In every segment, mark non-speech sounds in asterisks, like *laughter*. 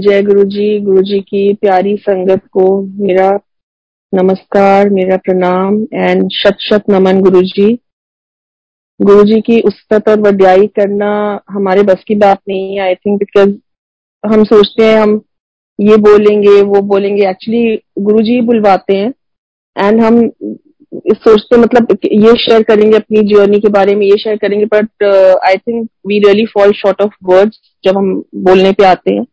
जय गुरु जी गुरु जी की प्यारी संगत को मेरा नमस्कार, मेरा प्रणाम एंड शत शत नमन गुरु जी गुरु जी की उस्तत और वड्याई करना हमारे बस की बात नहीं है आई थिंक बिकॉज़ हम सोचते हैं, हम ये बोलेंगे, वो बोलेंगे। एक्चुअली गुरु जी बुलवाते हैं एंड हम सोचते मतलब ये शेयर करेंगे अपनी जर्नी के बारे में, ये शेयर करेंगे but I think we really fall short of words जब हम बोलने पे आते हैं।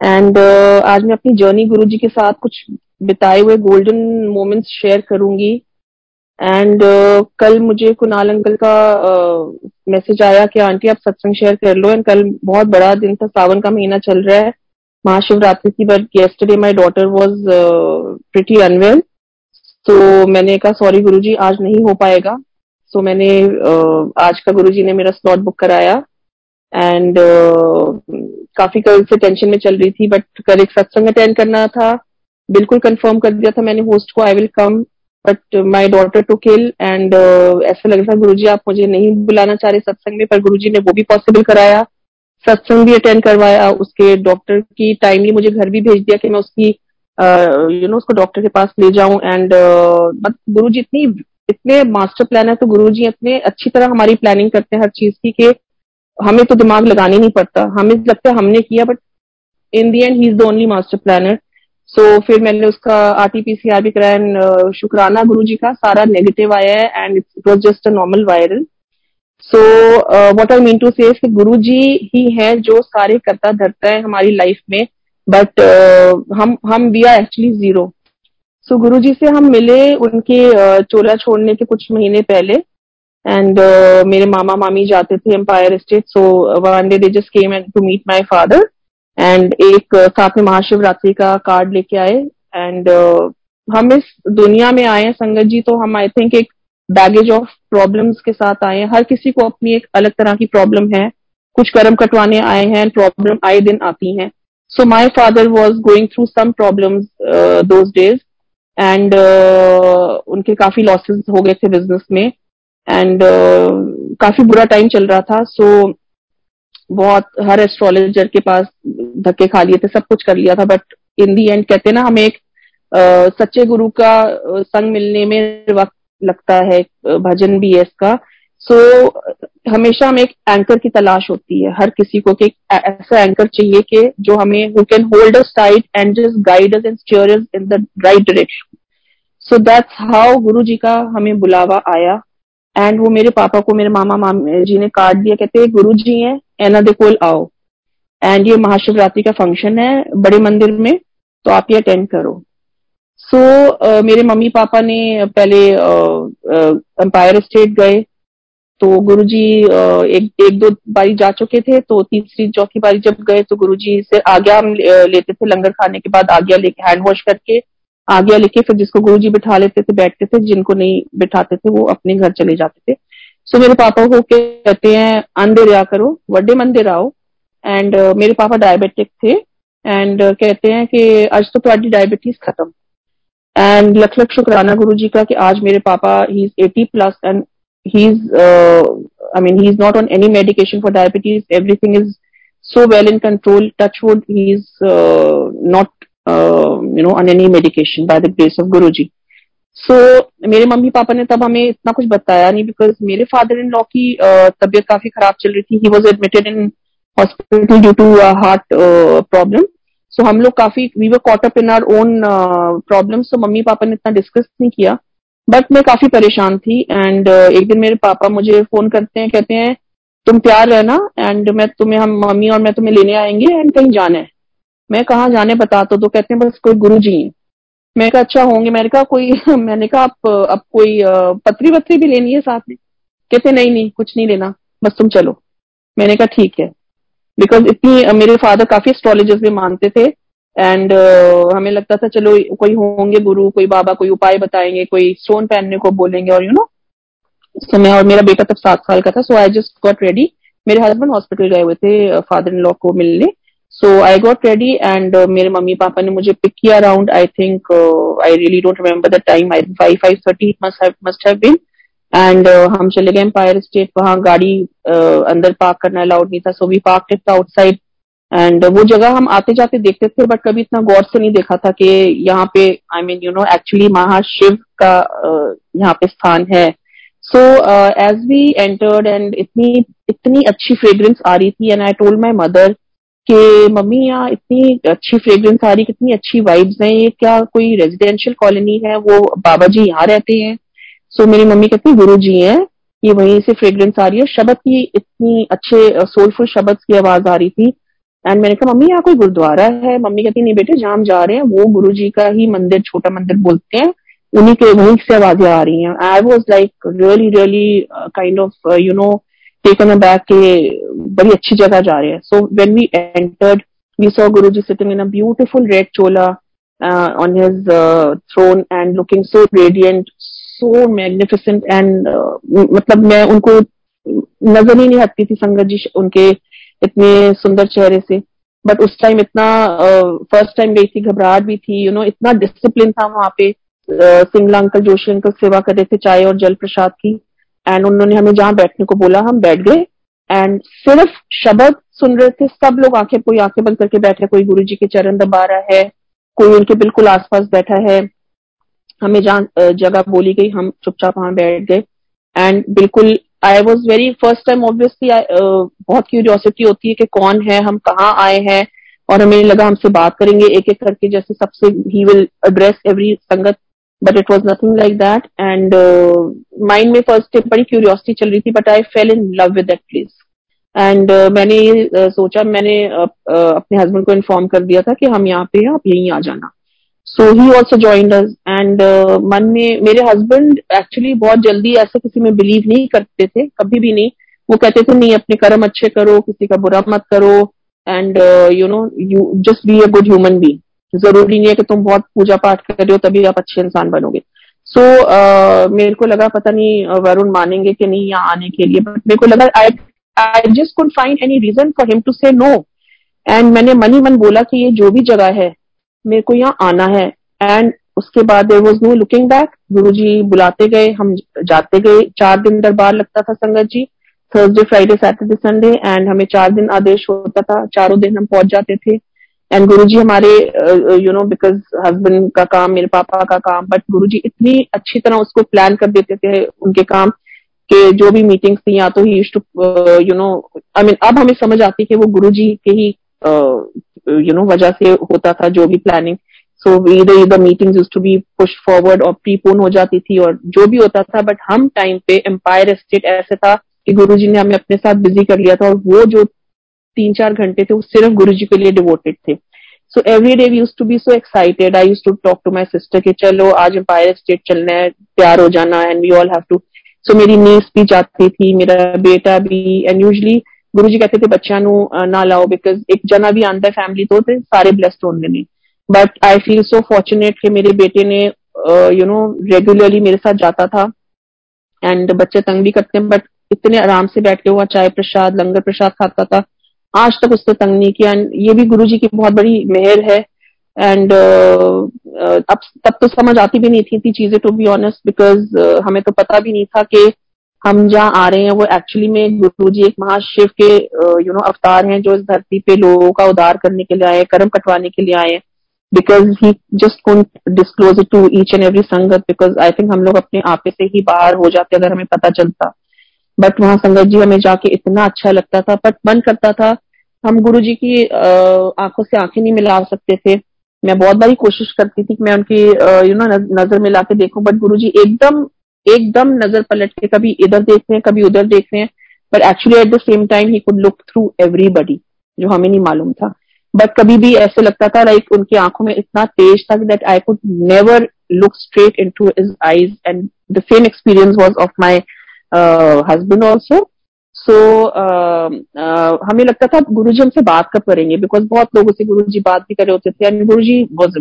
एंड uh, आज मैं अपनी जर्नी गुरु जी के साथ कुछ बिताए हुए गोल्डन मोमेंट्स शेयर करूँगी। एंड uh, कल मुझे कुणाल अंकल का मैसेज uh, आया कि आंटी आप सत्संग शेयर कर लो। एंड कल बहुत बड़ा दिन था सावन का महीना चल रहा है। महाशिवरात्रि की but yesterday my daughter was pretty unwell तो मैंने कहा सॉरी गुरुजी आज नहीं हो पाएगा। सो so, मैंने uh, आज का गुरुजी ने मेरा स्लॉट बुक कराया। एंड uh, काफ़ी कल से टेंशन में चल रही थी बट कल एक सत्संग अटेंड करना था। बिल्कुल कंफर्म कर दिया था मैंने होस्ट को I will come but my daughter too ill and ऐसा लग रहा था गुरु जी आप मुझे नहीं बुलाना चाह रहे सत्संग में पर गुरु जी ने वो भी पॉसिबल कराया। सत्संग भी अटेंड करवाया उसके डॉक्टर की टाइमली मुझे घर भी भेज दिया कि मैं उसकी you uh, know you know, उसको डॉक्टर के पास ले जाऊँ। एंड uh, गुरु जी इतनी इतने मास्टर प्लान है तो गुरु जी इतने अच्छी तरह हमारी प्लानिंग करते हैं हर चीज़ की कि हमें तो दिमाग लगाने नहीं पड़ता। हमें लगता है हमने किया but in the end he is the only master planner so फिर मैंने उसका आरटीपीसीआर भी कराया एंड शुक्राना गुरु जी का सारा नेगेटिव आया है and it was just a normal viral so what I mean to say Guru ji ही है जो सारे करता धरता है हमारी लाइफ में बट uh, हम हम we are actually zero so Guru ji से हम मिले उनके uh, चोला छोड़ने के कुछ महीने पहले। एंड uh, मेरे मामा मामी जाते थे Empire State so one day they just came and to meet my father and एक uh, साथ में महाशिवरात्रि का कार्ड लेके आए. एंड uh, हम इस दुनिया में आए हैं संगत जी तो हम आई थिंक एक बैगेज ऑफ़ प्रॉब्लम्स के साथ आए हैं. हर किसी को अपनी एक अलग तरह की प्रॉब्लम है. कुछ कर्म कटवाने आए हैं प्रॉब्लम आए दिन आती हैं. So my father was going through some problems those days and उनके काफ़ी लॉसेस हो गए थे बिज़नेस में. एंड uh, काफ़ी बुरा टाइम चल रहा था सो so, बहुत हर एस्ट्रोलॉजर के पास धक्के खा लिए थे सब कुछ कर लिया था बट इन दी एंड कहते ना हमें एक uh, सच्चे गुरु का संग मिलने में वक्त लगता है भजन भी है इसका। सो so, हमेशा हमें एक एंकर की तलाश होती है हर किसी को कि ऐसा एंकर चाहिए कि जो हमें who can hold us tight and just guide us and in the right direction so that's how Guru ji का हमें बुलावा आया। एंड वो मेरे पापा को मेरे मामा मामी जी ने कार्ड दिया कहते गुरु जी है एना दे कोल आओ। एंड ये महाशिवरात्रि का फ़ंक्शन है बड़े मंदिर में तो आप ये अटेंड करो। सो so, uh, मेरे मम्मी पापा ने पहले एम्पायर uh, स्टेट uh, गए। तो गुरुजी uh, एक एक दो बारी जा चुके थे तो तीसरी चौथी बारी जब गए तो गुरुजी से आज्ञा हम लेते थे लंगर खाने के बाद आज्ञा लेके हैंड वॉश करके। आगे लिखे फिर जिसको गुरु जी बिठा लेते थे बैठते थे जिनको नहीं बिठाते थे वो अपने घर चले जाते थे। सो मेरे पापा को कहते हैं अंदर आ करो वड्डे मंदिर आओ। एंड uh, मेरे पापा डायबिटिक थे। एंड uh, कहते हैं कि आज तो तुम्हारी डायबिटीज़ खत्म। एंड लख लख शुक्राना गुरु जी का कि आज मेरे papa he is eighty plus and he is I mean he is not on any medication for diabetes everything is so well in control. Touch wood he is uh, not you know on any medication by the grace of Guru ji so मेरे mummy papa ने तब हमें इतना कुछ बताया नहीं because मेरे father in law की uh, तबीयत काफ़ी खराब चल रही थी. He was admitted in hospital due to heart problem so हम लोग काफ़ी we were caught up in our own problem so mummy papa ने इतना डिस्कस नहीं किया. बट मैं काफ़ी परेशान थी एंड uh, एक दिन मेरे पापा मुझे फ़ोन करते हैं कहते हैं तुम तैयार रहना एंड मैं तुम्हें हम मम्मी और मैं तुम्हें लेने आएँगे एंड कहीं जाना है. मैं कहा जाने बता तो, तो कहते हैं बस कोई गुरु जी है। मैं कहा अच्छा होंगे। मैंने कहा कोई *laughs* मैंने कहा आप अब कोई पत्री वत्री भी लेनी है साथ में? कहते नहीं नहीं कुछ नहीं लेना बस तुम चलो। मैंने कहा ठीक है। बिकॉज़ इतनी मेरे फादर काफ़ी एस्ट्रोलॉजर्स भी मानते थे एंड uh, हमें लगता था चलो कोई होंगे गुरु कोई बाबा कोई उपाय बताएँगे कोई स्टोन पहनने को बोलेंगे और यू नो मैं और मेरा बेटा तब सात साल का था so I just got ready मेरे हस्बैंड हॉस्पिटल गए हुए थे फादर इन लॉ को मिलने। So I got ready and मेरे मम्मी पापा ने मुझे पिक किया around I think I really don't remember the time I five five thirty must have been and हम चले गए एम्पायर स्टेट वहाँ गाड़ी uh, अंदर पार्क करना अलाउड नहीं था. So we park it outside and वो जगह हम आते जाते देखते थे बट कभी इतना गौर से नहीं देखा था कि यहाँ पे I mean you know actually Mahashiv का uh, यहाँ पे स्थान है. So as we entered and इतनी इतनी अच्छी फ्रेग्रेंस आ रही थी and I told my mother कि मम्मी यहाँ इतनी अच्छी फ्रेग्रेंस आ रही कितनी अच्छी वाइब्स हैं ये क्या कोई रेजिडेंशियल कॉलोनी है? वो बाबा जी यहाँ रहते हैं। सो so, मेरी मम्मी कहती गुरु जी हैं ये वहीं से फ्रेग्रेंस आ रही है। शब्द की इतनी अच्छे सोलफुल शब्द की आवाज़ आ रही थी। एंड मैंने कहा मम्मी यहाँ कोई गुरुद्वारा है? मम्मी कहती नहीं बेटे जहाँ जा रहे हैं वो गुरु जी का ही मंदिर छोटा मंदिर बोलते हैं उन्हीं के वहीं से आवाज़ें आ रही हैं। I was like really really kind of you know a back के बड़ी अच्छी जगह जा रहे हैं। So when we entered we saw Guru ji sitting in a beautiful red Chola on his throne and looking so radiant so magnificent and मतलब मैं उनको नज़र ही नहीं हटती थी संगत जी उनके इतने सुंदर चेहरे से। बट उस टाइम इतना फ़र्स्ट uh, टाइम गई थी घबराहट भी थी यू you नो know, इतना डिसिप्लिन था वहाँ पे सिंगला अंकल जोशी अंकल सेवा कर रहे थे चाय और जल प्रसाद की। एंड उन्होंने हमें जहाँ बैठने को बोला, हम बैठ गए। एंड सिर्फ़ शब्द सुन रहे थे, सब लोग आँखें कोई आँखें बंद करके बैठे कोई गुरु जी के चरण दबा रहा है, कोई उनके बिल्कुल आसपास बैठा है। हमें जहाँ जगह बोली गई, हम चुपचाप वहाँ बैठ गए। एंड बिल्कुल I was very first time obviously बहुत क्यूरियोसिटी होती है कि कौन है, हम कहाँ आए हैं। और हमें लगा हमसे बात करेंगे। एक एक करके जैसे सबसे ही विल एड्रेस एवरी संगत but it was nothing like that and mind में फ़र्स्ट बड़ी क्यूरियोसिटी चल रही थी but I fell in love with that place and मैंने ये uh, सोचा मैंने uh, uh, अपने हस्बैंड को इन्फॉर्म कर दिया था कि हम यहाँ पे हैं आप यहीं आ जाना। So he also join us and मन में मेरे हस्बैंड एक्चुअली बहुत जल्दी ऐसे किसी में बिलीव नहीं करते थे कभी भी नहीं। वो कहते थे नहीं अपने कर्म अच्छे करो किसी का बुरा मत करो। And you know you just be a good human be ज़रूरी नहीं है कि तुम बहुत पूजा पाठ कर रहे हो तभी आप अच्छे इंसान बनोगे। सो so, uh, मेरे को लगा पता नहीं वरुण मानेंगे कि नहीं यहाँ आने के लिए बट मेरे को लगा I I just could find any reason for him to say no and मैंने मन ही मन बोला कि ये जो भी जगह है मेरे को यहाँ आना है। एंड उसके बाद there was no looking back Guru ji बुलाते गए हम जाते गए। चार दिन दरबार लगता था संगत जी। Thursday Friday Saturday Sunday and हमें चार दिन आदेश होता था। चारों दिन हम पहुँच जाते थे। एंड गुरु जी हमारे यू नो बिकॉज़ हस्बैंड का काम, मेरे पापा का काम बट गुरु जी इतनी अच्छी तरह उसको प्लान कर देते थे, उनके काम, के जो भी मीटिंग्स थी, या तो he to you know I mean अब हमें समझ आती कि वो गुरु जी के ही यू नो वजह से होता था जो भी प्लानिंग सो इधर the meeting to be push forward और प्रीपोन हो जाती थी और जो भी होता था बट हम टाइम पे एम्पायर स्टेट ऐसे था कि गुरु जी ने हमें अपने साथ बिज़ी कर लिया था और वो जो तीन चार घंटे थे, वो सिर्फ़ गुरु जी के लिए डिवोटेड थे। So every day use to be so excited I use to talk to my sister कि चलो, आज एम्पायर स्टेट चलना है, तैयार हो जाना and we all have to so मेरी नीस भी जाती थी, मेरा बेटा भी एंड यूजली गुरु जी कहते थे, बच्चा ना लाओ बिकॉज़ एक जना भी आंदा फैमिली तो थे सारे ब्लेस्ड होंगे नहीं. But I feel so fortunate कि मेरे बेटे ने यू नो रेगुलरली मेरे साथ जाता था एंड बच्चे तंग भी करते हैं बट इतने आराम से बैठ के हुआ चाय प्रसाद, लंगर प्रसाद खाता था। आज तक उसने तंग नहीं किया। एंड ये भी गुरु जी की बहुत बड़ी मेहर है। एंड uh, uh, अब तब तो समझ आती भी नहीं थी, इतनी चीज़ें टू बी ऑनेस्ट बिकॉज़ हमें तो पता भी नहीं था कि हम जहाँ आ रहे हैं वो एक्चुअली में गुरु जी एक महाशिव के यू नो अवतार हैं जो इस धरती पे लोगों का उद्धार करने के लिए आए कर्म कटवाने के लिए आए because he just couldn't disclose it to each and every संगत बिकॉज़ आई थिंक हम लोग अपने आपे से ही बाहर हो जाते अगर हमें पता चलता। बट वहाँ संगत जी हमें जाके इतना अच्छा लगता था बट मन करता था हम गुरु जी की आँखों से आँखें नहीं मिला सकते थे। मैं बहुत बारी कोशिश करती थी कि मैं उनकी यू नो नज़र मिला के देखूँ बट गुरु जी एकदम एकदम नज़र पलट के कभी इधर देख रहे हैं, कभी उधर देख रहे हैं। But actually at the same time he could look through everybody जो हमें नहीं मालूम था। बट कभी भी ऐसे लगता था लाइक उनकी आँखों में इतना तेज था that I could never look straight into his eyes and the same experience was of my husband also so हमें लगता था गुरु जी हमसे बात कब करेंगे? बिकॉज़ बहुत लोगों से गुरु जी बात भी करे होते थे। And Guru ji was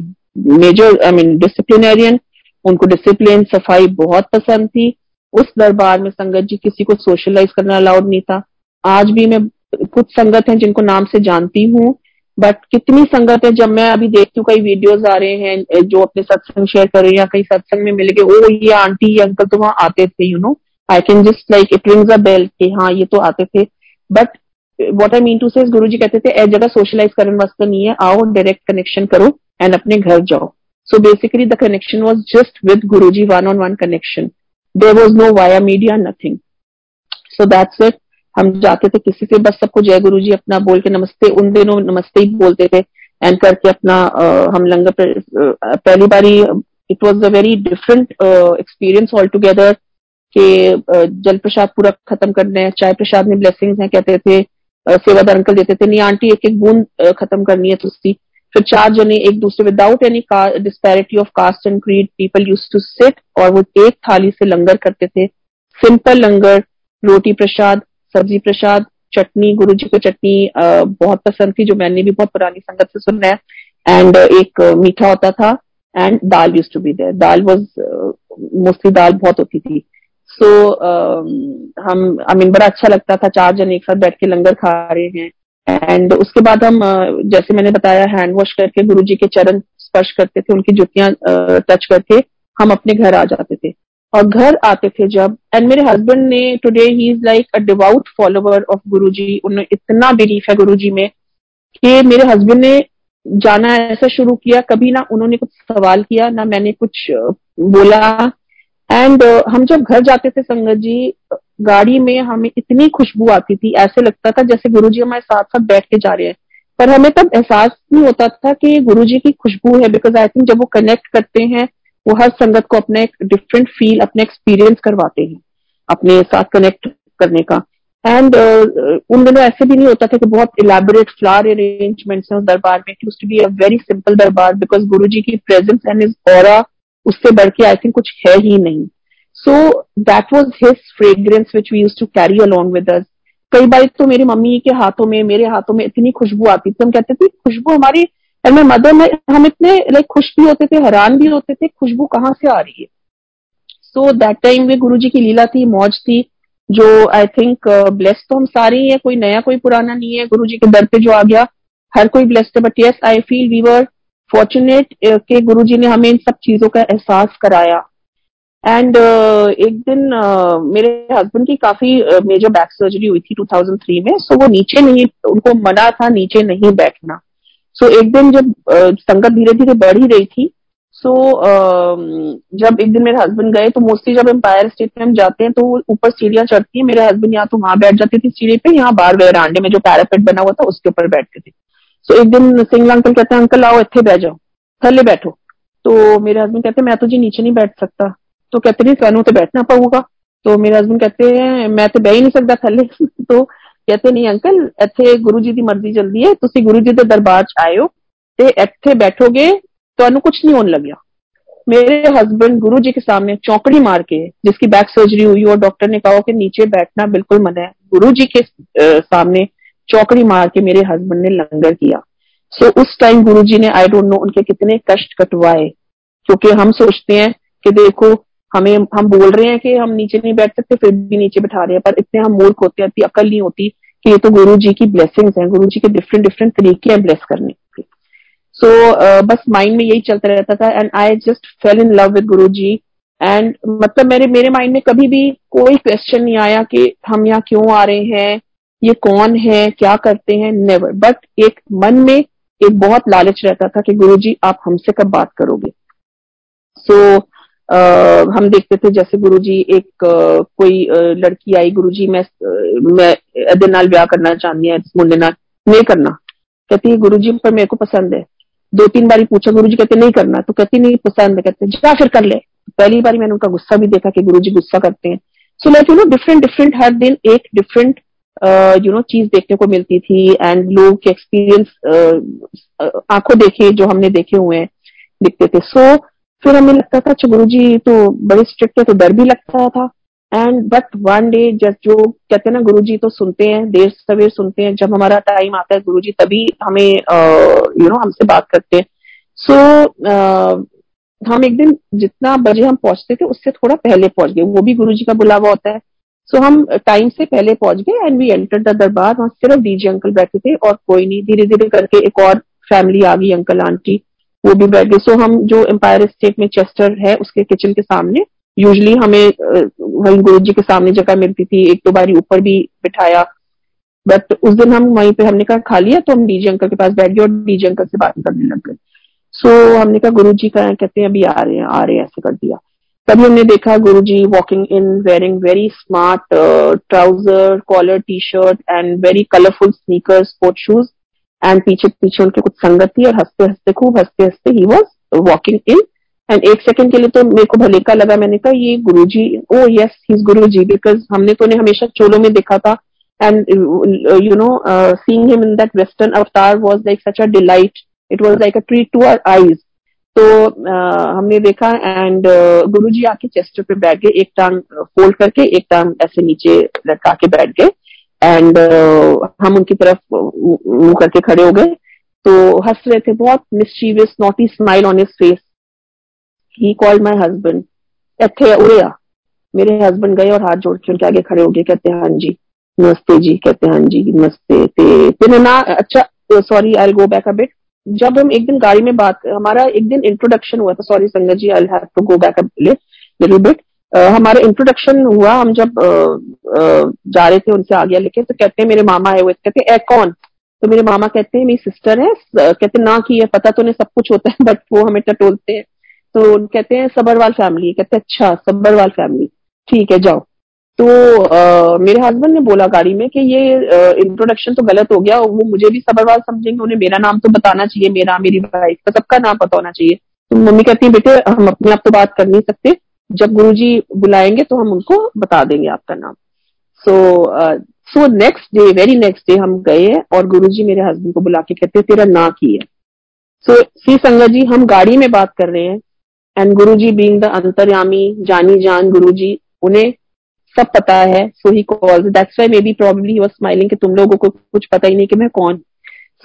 major I mean disciplinarian उनको डिसिप्लिन सफ़ाई बहुत पसंद थी। उस दरबार में संगत जी किसी को सोशलाइज करना अलाउड नहीं था। आज भी मैं कुछ संगत हैं जिनको नाम से जानती हूँ। बट कितनी संगत है जब मैं अभी देखती हूँ कई वीडियोस आ रहे हैं, जो अपने सत्संग शेयर कर रहे हैं या कहीं सत्संग में मिल गए, ओ, ये आंटी, ये अंकल तो वहाँ आते थे you know I can just like it rings a bell कि हाँ ये तो आते थे। But what I mean to say Guru ji कहते थे ए जगह सोशलाइज करने वास्ते नहीं है, आओ डायरेक्ट कनेक्शन करो एंड अपने घर जाओ. So basically the connection was just with Guru ji one on one connection there was no via media nothing so that's it हम जाते थे किसी से, बस सबको जय गुरु जी, अपना बोल के नमस्ते, उन दिनों नमस्ते ही बोलते थे एंड करके अपना हम लंगर पहली बारी it was a very different experience altogether के जल प्रसाद पूरा खत्म करने हैं, चाय प्रसाद में ब्लेसिंग्स हैं, कहते थे सेवादार अंकल देते थे, नहीं, आंटी, एक एक बूंद खत्म करनी है तुझी फिर चार जने एक दूसरे without any disparity of caste and creed people use to sit और वो एक थाली से लंगर करते थे। सिंपल लंगर, रोटी प्रसाद, सब्ज़ी प्रसाद, चटनी गुरु जी को चटनी बहुत पसंद थी, जो मैंने भी बहुत पुरानी संगत से सुना है। एंड एक मीठा होता था and dal use to be there dal was mostly dal बहुत होती थी। सो so, uh, हम आई I मीन mean, बड़ा अच्छा लगता था चार जन एक साथ बैठ के लंगर खा रहे हैं। एंड उसके बाद हम जैसे मैंने बताया हैंड वॉश करके गुरु जी के चरण स्पर्श करते थे उनकी जुतियाँ टच करके हम अपने घर आ जाते थे। और घर आते थे जब एंड मेरे हस्बैंड ने today he is like a devout follower of Guru ji उन्हें इतना बिलीफ है गुरु जी में कि मेरे हस्बैंड ने जाना ऐसा शुरू किया कभी ना उन्होंने कुछ सवाल किया ना मैंने कुछ बोला एंड uh, हम जब घर जाते थे संगत जी गाड़ी में हमें इतनी खुशबू आती थी ऐसे लगता था जैसे गुरु जी हमारे साथ साथ बैठ के जा रहे हैं। पर हमें तब एहसास नहीं होता था कि गुरु जी की खुशबू है बिकॉज़ आई थिंक जब वो कनेक्ट करते हैं वो हर संगत को अपने डिफरेंट फील अपने एक्सपीरियंस करवाते हैं अपने साथ कनेक्ट करने का। एंड uh, उन दिनों ऐसे भी नहीं होता था कि बहुत इलेबोरेट फ्लावर अरेंजमेंट्स हैं उस दरबार में to be a very simple darbar because Guru ji की प्रेजेंस एंड इज़ और उससे बढ़ के आई थिंक कुछ है ही नहीं। So that was his fragrance which we use to carry along with us कई बार तो मेरी मम्मी के हाथों में, मेरे हाथों में इतनी खुशबू आती थी। हम कहते थे, खुशबू हमारी एंड मदर में, हम इतने लाइक खुश भी होते थे, हैरान भी होते थे, खुशबू कहाँ से आ रही है। सो दैट टाइम में गुरु जी की लीला थी, मौज थी, जो आई थिंक ब्लेस तो हम सारे ही है, कोई नया, कोई पुराना नहीं है। गुरु जी के दर पे जो आ गया, हर कोई ब्लेस्ड है। But yes I feel we were fortunate के गुरु जी ने हमें इन सब चीज़ों का एहसास कराया। एंड uh, एक दिन uh, मेरे हस्बैंड की काफ़ी मेजर बैक सर्जरी हुई थी 2003 में सो so वो नीचे नहीं उनको मना था नीचे नहीं बैठना। सो so एक दिन जब uh, संगत धीरे धीरे बढ़ ही रही थी सो so, uh, जब एक दिन मेरे हस्बैंड गए तो मोस्टली जब एम्पायर स्टेट में हम जाते हैं तो ऊपर सीढ़ियाँ चढ़ती है मेरे हस्बैंड यहाँ तो वहाँ बैठ जाते थे सीढ़ी पे यहाँ बाहर वेरांडे में जो पैरापेट बना हुआ था उसके ऊपर बैठते थे। सो एक दिन सिंगल अंकल कहते हैं अंकल आओ इतने बह जाओ थले बैठो तो मेरे हस्बैंड कहते मैं तो जी नीचे नहीं बैठ सकता तो कहते नहीं सानू तो बैठना पाऊगा तो मेरे हस्बैंड कहते हैं मैं तो बह ही नहीं सकता थले *laughs* तो कहते नहीं अंकल ਇੱਥੇ ਗੁਰੂ ਜੀ ਦੀ ਮਰਜ਼ੀ ਚੱਲਦੀ ਹੈ ਤੁਸੀਂ ਗੁਰੂ ਜੀ ਦੇ ਦਰਬਾਰ 'ਚ ਆਇਓ ਤੇ ਇੱਥੇ ਬੈਠੋਗੇ ਤੁਹਾਨੂੰ ਕੁਝ नहीं होने लगे मेरे हस्बैंड गुरु जी के सामने चौकड़ी मार के जिसकी बैक सर्जरी हुई और डॉक्टर ने कहा कि नीचे बैठना बिल्कुल मना है गुरु जी के सामने चौकड़ी मार के मेरे हस्बैंड ने लंगर किया। सो so, उस टाइम गुरु जी ने आई डोंट नो उनके कितने कष्ट कटवाए। क्योंकि हम सोचते हैं कि देखो हमें हम बोल रहे हैं कि हम नीचे नहीं बैठ सकते फिर भी नीचे बैठा रहे हैं। पर इतने हम मूर्ख होते हैं इतनी अकल नहीं होती कि ये तो गुरु जी की ब्लेसिंग्स हैं। गुरु जी के डिफरेंट डिफरेंट तरीके हैं ब्लेस करने के। सो so, बस माइंड में यही चलता रहता था। And I just fell in love with Guru ji and मतलब मेरे मेरे माइंड में कभी भी कोई क्वेश्चन नहीं आया कि हम यहाँ क्यों आ रहे हैं। ये कौन है क्या करते हैं नेवर बट एक मन में एक बहुत लालच रहता था कि गुरु जी आप हमसे कब बात करोगे? सो so, Uh, हम देखते थे जैसे गुरुजी एक uh, कोई uh, लड़की आई गुरुजी मैं मैं एदे नाल ब्याह करना चाहनी है मुंडे नाल नहीं करना। कहती है गुरुजी पर मेरे को पसंद है। दो तीन बारी पूछा गुरुजी कहते नहीं करना। तो कहती नहीं पसंद है। कहते जा फिर कर ले। पहली बारी मैंने उनका गुस्सा भी देखा कि गुरुजी गुस्सा करते हैं। So like you know different different हर दिन एक डिफरेंट यू नो चीज़ देखने को मिलती थी एंड लोग के एक्सपीरियंस आँखों देखे जो हमने देखे हुए हैं दिखते थे। सो so, फिर हमें लगता था अच्छा गुरु जी तो बड़े स्ट्रिक्ट है तो डर भी लगता था। एंड बट वन डे जब जो कहते हैं ना गुरु जी तो सुनते हैं देर सवेर सुनते हैं जब हमारा टाइम आता है गुरु जी तभी हमें यू नो हमसे बात करते हैं। सो so, हम एक दिन जितना बजे हम पहुँचते थे उससे थोड़ा पहले पहुँच गए। वो भी गुरु जी का बुलावा होता है। सो हम टाइम से पहले पहुँच गए एंड वी एंटर द दरबार वहाँ सिर्फ़ डीजे अंकल बैठे थे और कोई नहीं. धीरे धीरे करके एक और फैमिली आ गई अंकल आंटी वो भी बैठ गए. सो हम जो एम्पायर स्टेट में चेस्टर है, उसके किचन के सामने यूजली हमें वही गुरु जी के सामने जगह मिलती थी. एक दो बारी ऊपर भी बिठाया. बट उस दिन हम वहीं पे हमने कहा, खा लिया तो हम डीजे अंकल के पास बैठ गए और डीजे अंकल से बात करने लग गए. सो हमने कहा गुरु जी का कहते हैं, अभी आ रहे हैं, आ रहे हैं, ऐसे कर दिया. तभी हमने देखा Guru ji walking in wearing very smart trouser collar T shirt and very colourful sneaker sport shoes and पीछे पीछे उनके कुछ संगत थी और हँसते हँसते, खूब हँसते हँसते ही वॉज़ वॉकिंग इन एंड एक सेकंड के लिए तो मेरे को भले का लगा, मैंने कहा, ये गुरु जी ओ yes he Guru ji because हमने तो उन्हें हमेशा चोलों में देखा था and you know seeing him in that western avatar was like such a delight it was like a treat to our eyes तो uh, हमने देखा एंड गुरु जी आके चेस्ट पे बैठ गए एक टांग फोल्ड करके एक टांग ऐसे नीचे लटका के बैठ गए एंड हम उनकी तरफ़ मुँह करके खड़े हो गए। तो हंस रहे थे बहुत mischievous naughty smile on his face he called my husband इथे उड़े आ। मेरे हस्बैंड गए और हाथ जोड़ के उनके आगे खड़े हो गए। कहते हैं हाँ जी नमस्ते जी। कहते हैं हाँ जी नमस्ते। ते फिर ना अच्छा sorry I go back a bit जब हम एक दिन गाड़ी में बात हमारा एक दिन इंट्रोडक्शन हुआ था sorry sangat ji I have to go back little bit हमारा इंट्रोडक्शन हुआ, हम जब जा रहे थे उनसे आगे लेके तो कहते हैं, मेरे मामा है वो कहते हैं कौन? तो मेरे मामा कहते हैं, मेरी सिस्टर है कहते ना की है, पता तो उन्हें सब कुछ होता है *laughs* बट वो हमें टटोलते हैं. तो कहते हैं, सबरवाल फैमिली कहते हैं अच्छा सबरवाल फैमिली ठीक है, जाओ। तो आ, मेरे हस्बैंड ने बोला गाड़ी में कि ये इंट्रोडक्शन तो गलत हो गया वो मुझे भी सबरवाल समझेंगे उन्हें मेरा नाम तो बताना चाहिए मेरा मेरी वाइफ का सबका नाम पता होना चाहिए। तो मम्मी कहती है बेटे हम अपने आप तो बात कर नहीं सकते। जब गुरुजी बुलाएँगे तो हम उनको बता देंगे आपका नाम। So so next day very next day हम गए और गुरुजी मेरे हस्बैंड को बुला के कहते तेरा ना की है। सो सी संगत जी हम गाड़ी में बात कर रहे हैं and Guru ji being the अंतर्यामी जानी जान गुरु जी उन्हें सब पता है so he calls that's why maybe probably was smiling कि तुम लोगों को कुछ पता ही नहीं कि मैं कौन।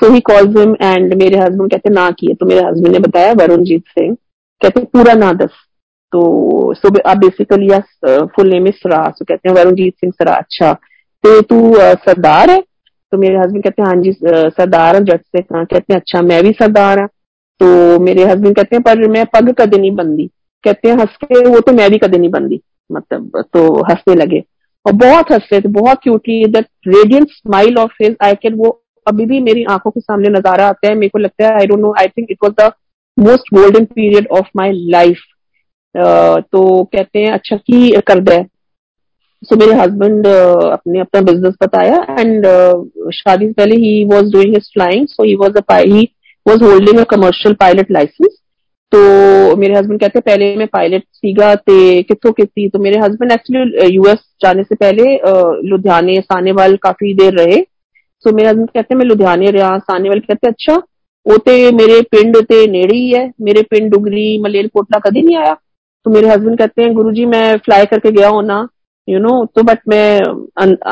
So he calls him and मेरे हस्बैंड कहते, ना किए। तो मेरे हस्बैंड ने बताया, वरुणजीत सिंह। कहते, पूरा ना दस। तो सो आप बेसिकली फुल नेम इज़ सरा सो कहते हैं, वरुणजीत सिंह सरा अच्छा। तो तू सरदार है? तो मेरे हस्बैंड कहते, हैं हाँ जी सरदार जट से कहा? कहते हैं अच्छा मैं भी सरदार हूँ। तो मेरे हस्बैंड कहते हैं, पर मैं पग कदे नहीं बंदी। कहते हैं, हंस के, वो तो मैं भी कदे नहीं बंदी। मतलब तो हंसने लगे। और बहुत हंस रहे थे बहुत cutely that radiant smile of his I can वो अभी भी मेरी आँखों के सामने नज़ारा आता है। मेरे को लगता है I don't know I think it was the most golden period of my life तो कहते हैं अच्छा की कर दे। सो so, मेरे हस्बैंड uh, अपने अपना बिज़नेस बताया एंड uh, शादी से पहले ही was doing his flying so he was he holding a commercial pilot licence तो मेरे हस्बैंड कहते पहले मैं पायलट सीगा ते कितों किती तो मेरे हस्बैंड एक्चुअली यूएस जाने से पहले लुधियाने, सानेवाल काफ़ी देर रहे। सो मेरे हस्बैंड कहते मैं लुधियाने रहा कहते अच्छा वो ते मेरे पिंड ते नेड़े ही है, मेरे पिंड डुगरी, मलेर, कोटला कभी नहीं आया? तो मेरे हस्बैंड कहते हैं गुरु जी मैं फ्लाई करके गया हूँ ना यू नो तो बट मैं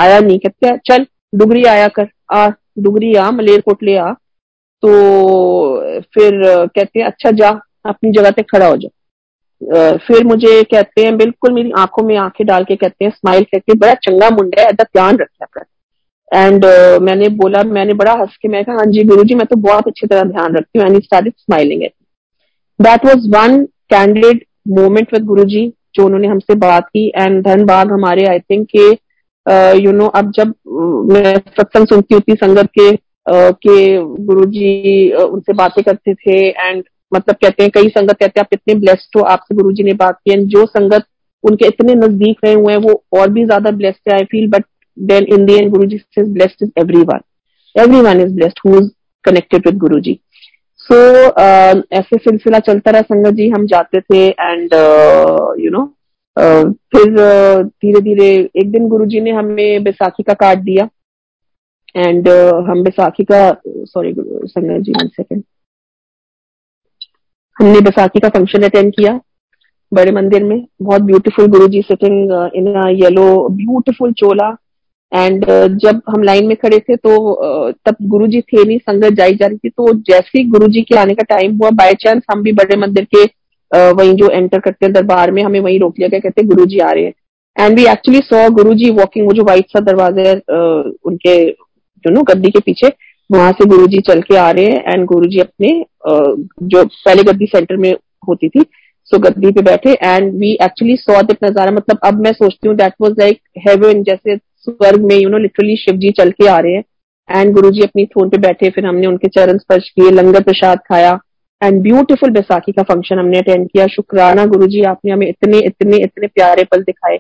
आया नहीं। कहते चल, डुगरी आया कर, आ, डुगरी आ मलेरकोटले आ। तो फिर कहते हैं अच्छा जा। अपनी जगह पे खड़ा हो जाओ। फिर मुझे कहते हैं बिल्कुल मेरी आँखों में आँखें डाल के कहते हैं स्माइल करके बड़ा चंगा मुंडा है ध्यान रखा कर। एंड uh, मैंने बोला मैंने बड़ा हंस के मैं कहा हाँ जी गुरु जी मैं तो बहुत अच्छी तरह ध्यान रखती हूँ started smiling that was one candidate moment with Guru ji जो उन्होंने हमसे बात की एंड धनबाद हमारे आई थिंक के यू नो अब जब मैं सत्संग सुनती होती संगत के uh, के गुरुजी उनसे बातें करते थे एंड मतलब कहते हैं कई संगत कहते हैं आप इतने ब्लेस्ड हो आपसे गुरुजी ने बात की जो संगत उनके इतने नज़दीक रहे हुए हैं वो और भी ज़्यादा ब्लेस्ड है I feel but then in the end Guru ji blessed is everyone everyone is blessed who is connected with Guru ji so ऐसे सिलसिला चलता रहा संगत जी हम जाते थे एंड यू नो फिर धीरे धीरे एक दिन गुरु जी ने हमें बैसाखी का कार्ड दिया एंड uh, हम बैसाखी का सॉरी संगत जी वन सेकेंड हमने बैसाखी का फ़ंक्शन अटेंड किया बड़े मंदिर में बहुत beautiful Guru ji sitting in yellow beautiful chola and uh, जब हम लाइन में खड़े थे तो uh, तब गुरु जी थे नहीं संगत जाई जा रही थी तो जैसे ही गुरु जी के आने का टाइम हुआ बाय चांस हम भी बड़े मंदिर के uh, वहीं जो एंटर करते हैं दरबार में हमें वहीं रोक लिया गया कहते गुरु जी आ रहे हैं। And we actually saw Guru ji walking वो जो व्हाइट सा दरवाज़ा है uh, उनके जो नो गद्दी के पीछे वहाँ से गुरु जी चल के आ रहे हैं एंड गुरु जी अपने जो पहले गद्दी सेंटर में होती थी, सो गद्दी पे बैठे and we actually saw that नज़ारा मतलब अब मैं सोचती हूँ दैट वाज लाइक हेवन जैसे स्वर्ग में you know literally Shiv ji चल के आ रहे हैं एंड गुरु जी अपनी थोन पे बैठे, फिर हमने उनके चरण स्पर्श किए, लंगर प्रसाद खाया एंड ब्यूटिफुल बैसाखी का फ़ंक्शन हमने अटेंड किया, शुक्राना गुरु जी आपने हमें इतने इतने इतने प्यारे पल दिखाए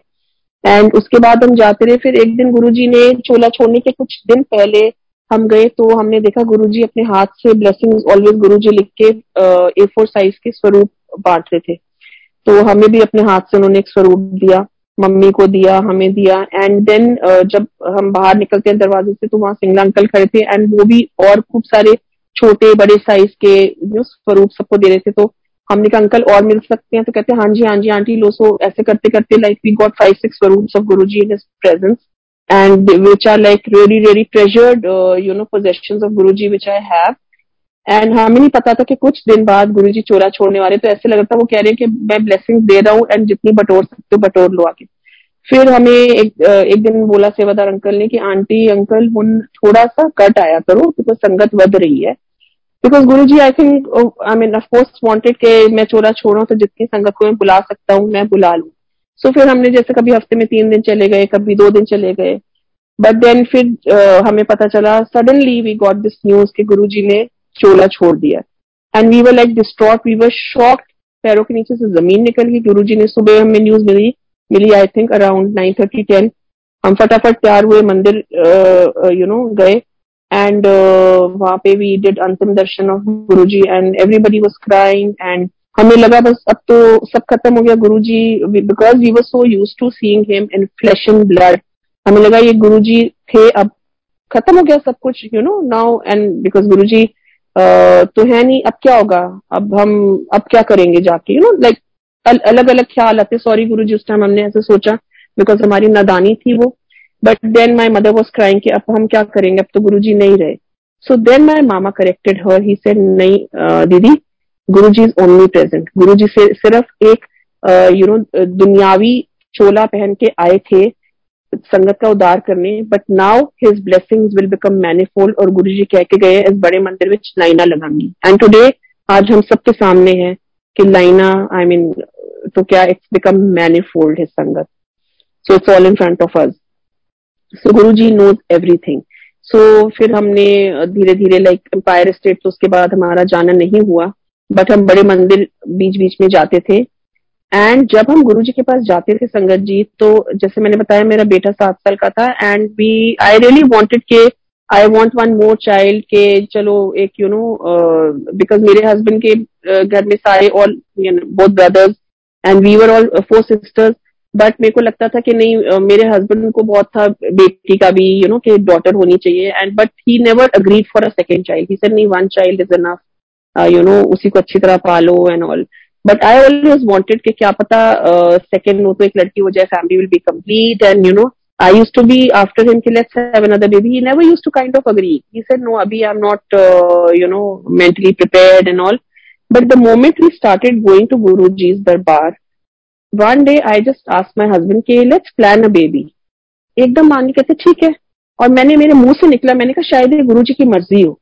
एंड उसके बाद हम जाते रहे, फिर एक दिन गुरु जी ने चोला छोड़ने के कुछ दिन पहले हम गए तो हमने देखा गुरु जी अपने हाथ से ब्लेसिंग ऑलवेज गुरु जी लिख के ए फोर साइज़ के स्वरूप बांट रहे थे। तो हमें भी अपने हाथ से उन्होंने एक स्वरूप दिया, मम्मी को दिया, हमें दिया। एंड देन जब हम बाहर निकलते हैं दरवाजे से तो वहाँ सिंगला अंकल खड़े थे। एंड वो भी और खूब सारे छोटे, बड़े साइज़ के जो स्वरूप सबको दे रहे थे। तो हमने कहा, अंकल, और मिल सकते हैं? तो कहते हैं हाँ जी हाँ जी, आंटी, लो, सो ऐसे करते करते like we got five six swaroop of Guru ji in presence and which are like really really treasured uh, you know possessions of Guruji which I have. And हमें नहीं पता था कि कुछ दिन बाद गुरु जी चोरा छोड़ने वाले तो ऐसे लग रहा था वो कह रहे हैं कि मैं ब्लेसिंग दे रहा हूँ एंड जितनी बटोर सकते हो बटोर लो आके। फिर हमें एक एक दिन बोला सेवादार अंकल ने कि आंटी अंकल हुन थोड़ा सा कट आया करो बिकॉज़ संगत बद रही है। Because Guru ji I think I mean of course wanted के मैं चोरा छोड़ू तो जितनी संगत को मैं बुला सकता हूँ मैं बुला लू। सो फिर हमने जैसे कभी हफ़्ते में तीन दिन चले गए कभी दो दिन चले गए। बट देन फिर uh, हमें पता चला suddenly we got this news कि गुरु जी ने चोला छोड़ दिया। And we were like distraught we were shocked पैरों के नीचे से ज़मीन निकल गई गुरु जी ने सुबह हमें न्यूज़ मिली मिली I think around nine thirty ten हम फटाफट तैयार हुए मंदिर यू नो गए। एंड वहाँ पे वी डिड अंतिम दर्शन of Guru ji and everybody was crying and हमें लगा बस अब तो सब खत्म हो गया Guru ji because we were so use to seeing him in flesh and blood हमें लगा ये गुरु जी थे, अब खत्म हो गया सब कुछ you know now and because Guru ji तो है नहीं, अब क्या होगा? अब हम, अब क्या करेंगे जाके यू नो लाइक अलग अलग ख्याल आते सॉरी गुरु जी उस टाइम हमने ऐसे सोचा बिकॉज़ हमारी नादानी थी वो but then my mother was crying कि अब हम क्या करेंगे, अब तो गुरु जी नहीं रहे। So then my mama corrected her he said नहीं दीदी गुरु जी इज़ ओनली प्रेजेंट गुरु जी से सिर्फ़ एक यू नो दुनियावी चोला पहन के आए थे संगत का उदार करने but now his blessings will become manifold और गुरु जी कह के गए इस बड़े मंदिर में लाइना लगांगी एंड टुडे आज हम सबके सामने है कि लाइना आई I मीन mean, तो क्या it's become manifold his sangat. So it's all in front of us so Guru ji knows everything so फिर हमने धीरे धीरे लाइक एम्पायर स्टेट तो उसके बाद हमारा जाना नहीं हुआ। बट हम बड़े मंदिर बीच बीच में जाते थे। एंड जब हम गुरु जी के पास जाते थे संगत जी तो जैसे मैंने बताया, मेरा बेटा सात साल का था and we I really wanted के I want one more child के, चलो एक यू नो बिकॉज़ मेरे हस्बैंड के घर में सारे all both brothers and we were all four sisters but मेरे को लगता था कि नहीं मेरे हस्बैंड को बहुत था, बेटी का भी यू नो कि डॉटर होनी चाहिए and but he never agreed for a second child he sir नहीं one child is enough you know उसी को अच्छी तरह पालो and all but I always wanted कि क्या पता सेकेंड uh, हो तो एक लड़की हो जाए family will be complete and you know I used to be after him ki let's have another baby. He never used to kind of agree. He said no, Abhi, I'm not uh, you know mentally prepared and all. But the moment we started going to Guruji's darbar, one day I just asked my husband कि let's plan a baby. एकदम मान के कहते ठीक है और मैंने मेरे मुँह से निकला मैंने कहा शायद ये गुरु जी की मर्ज़ी हो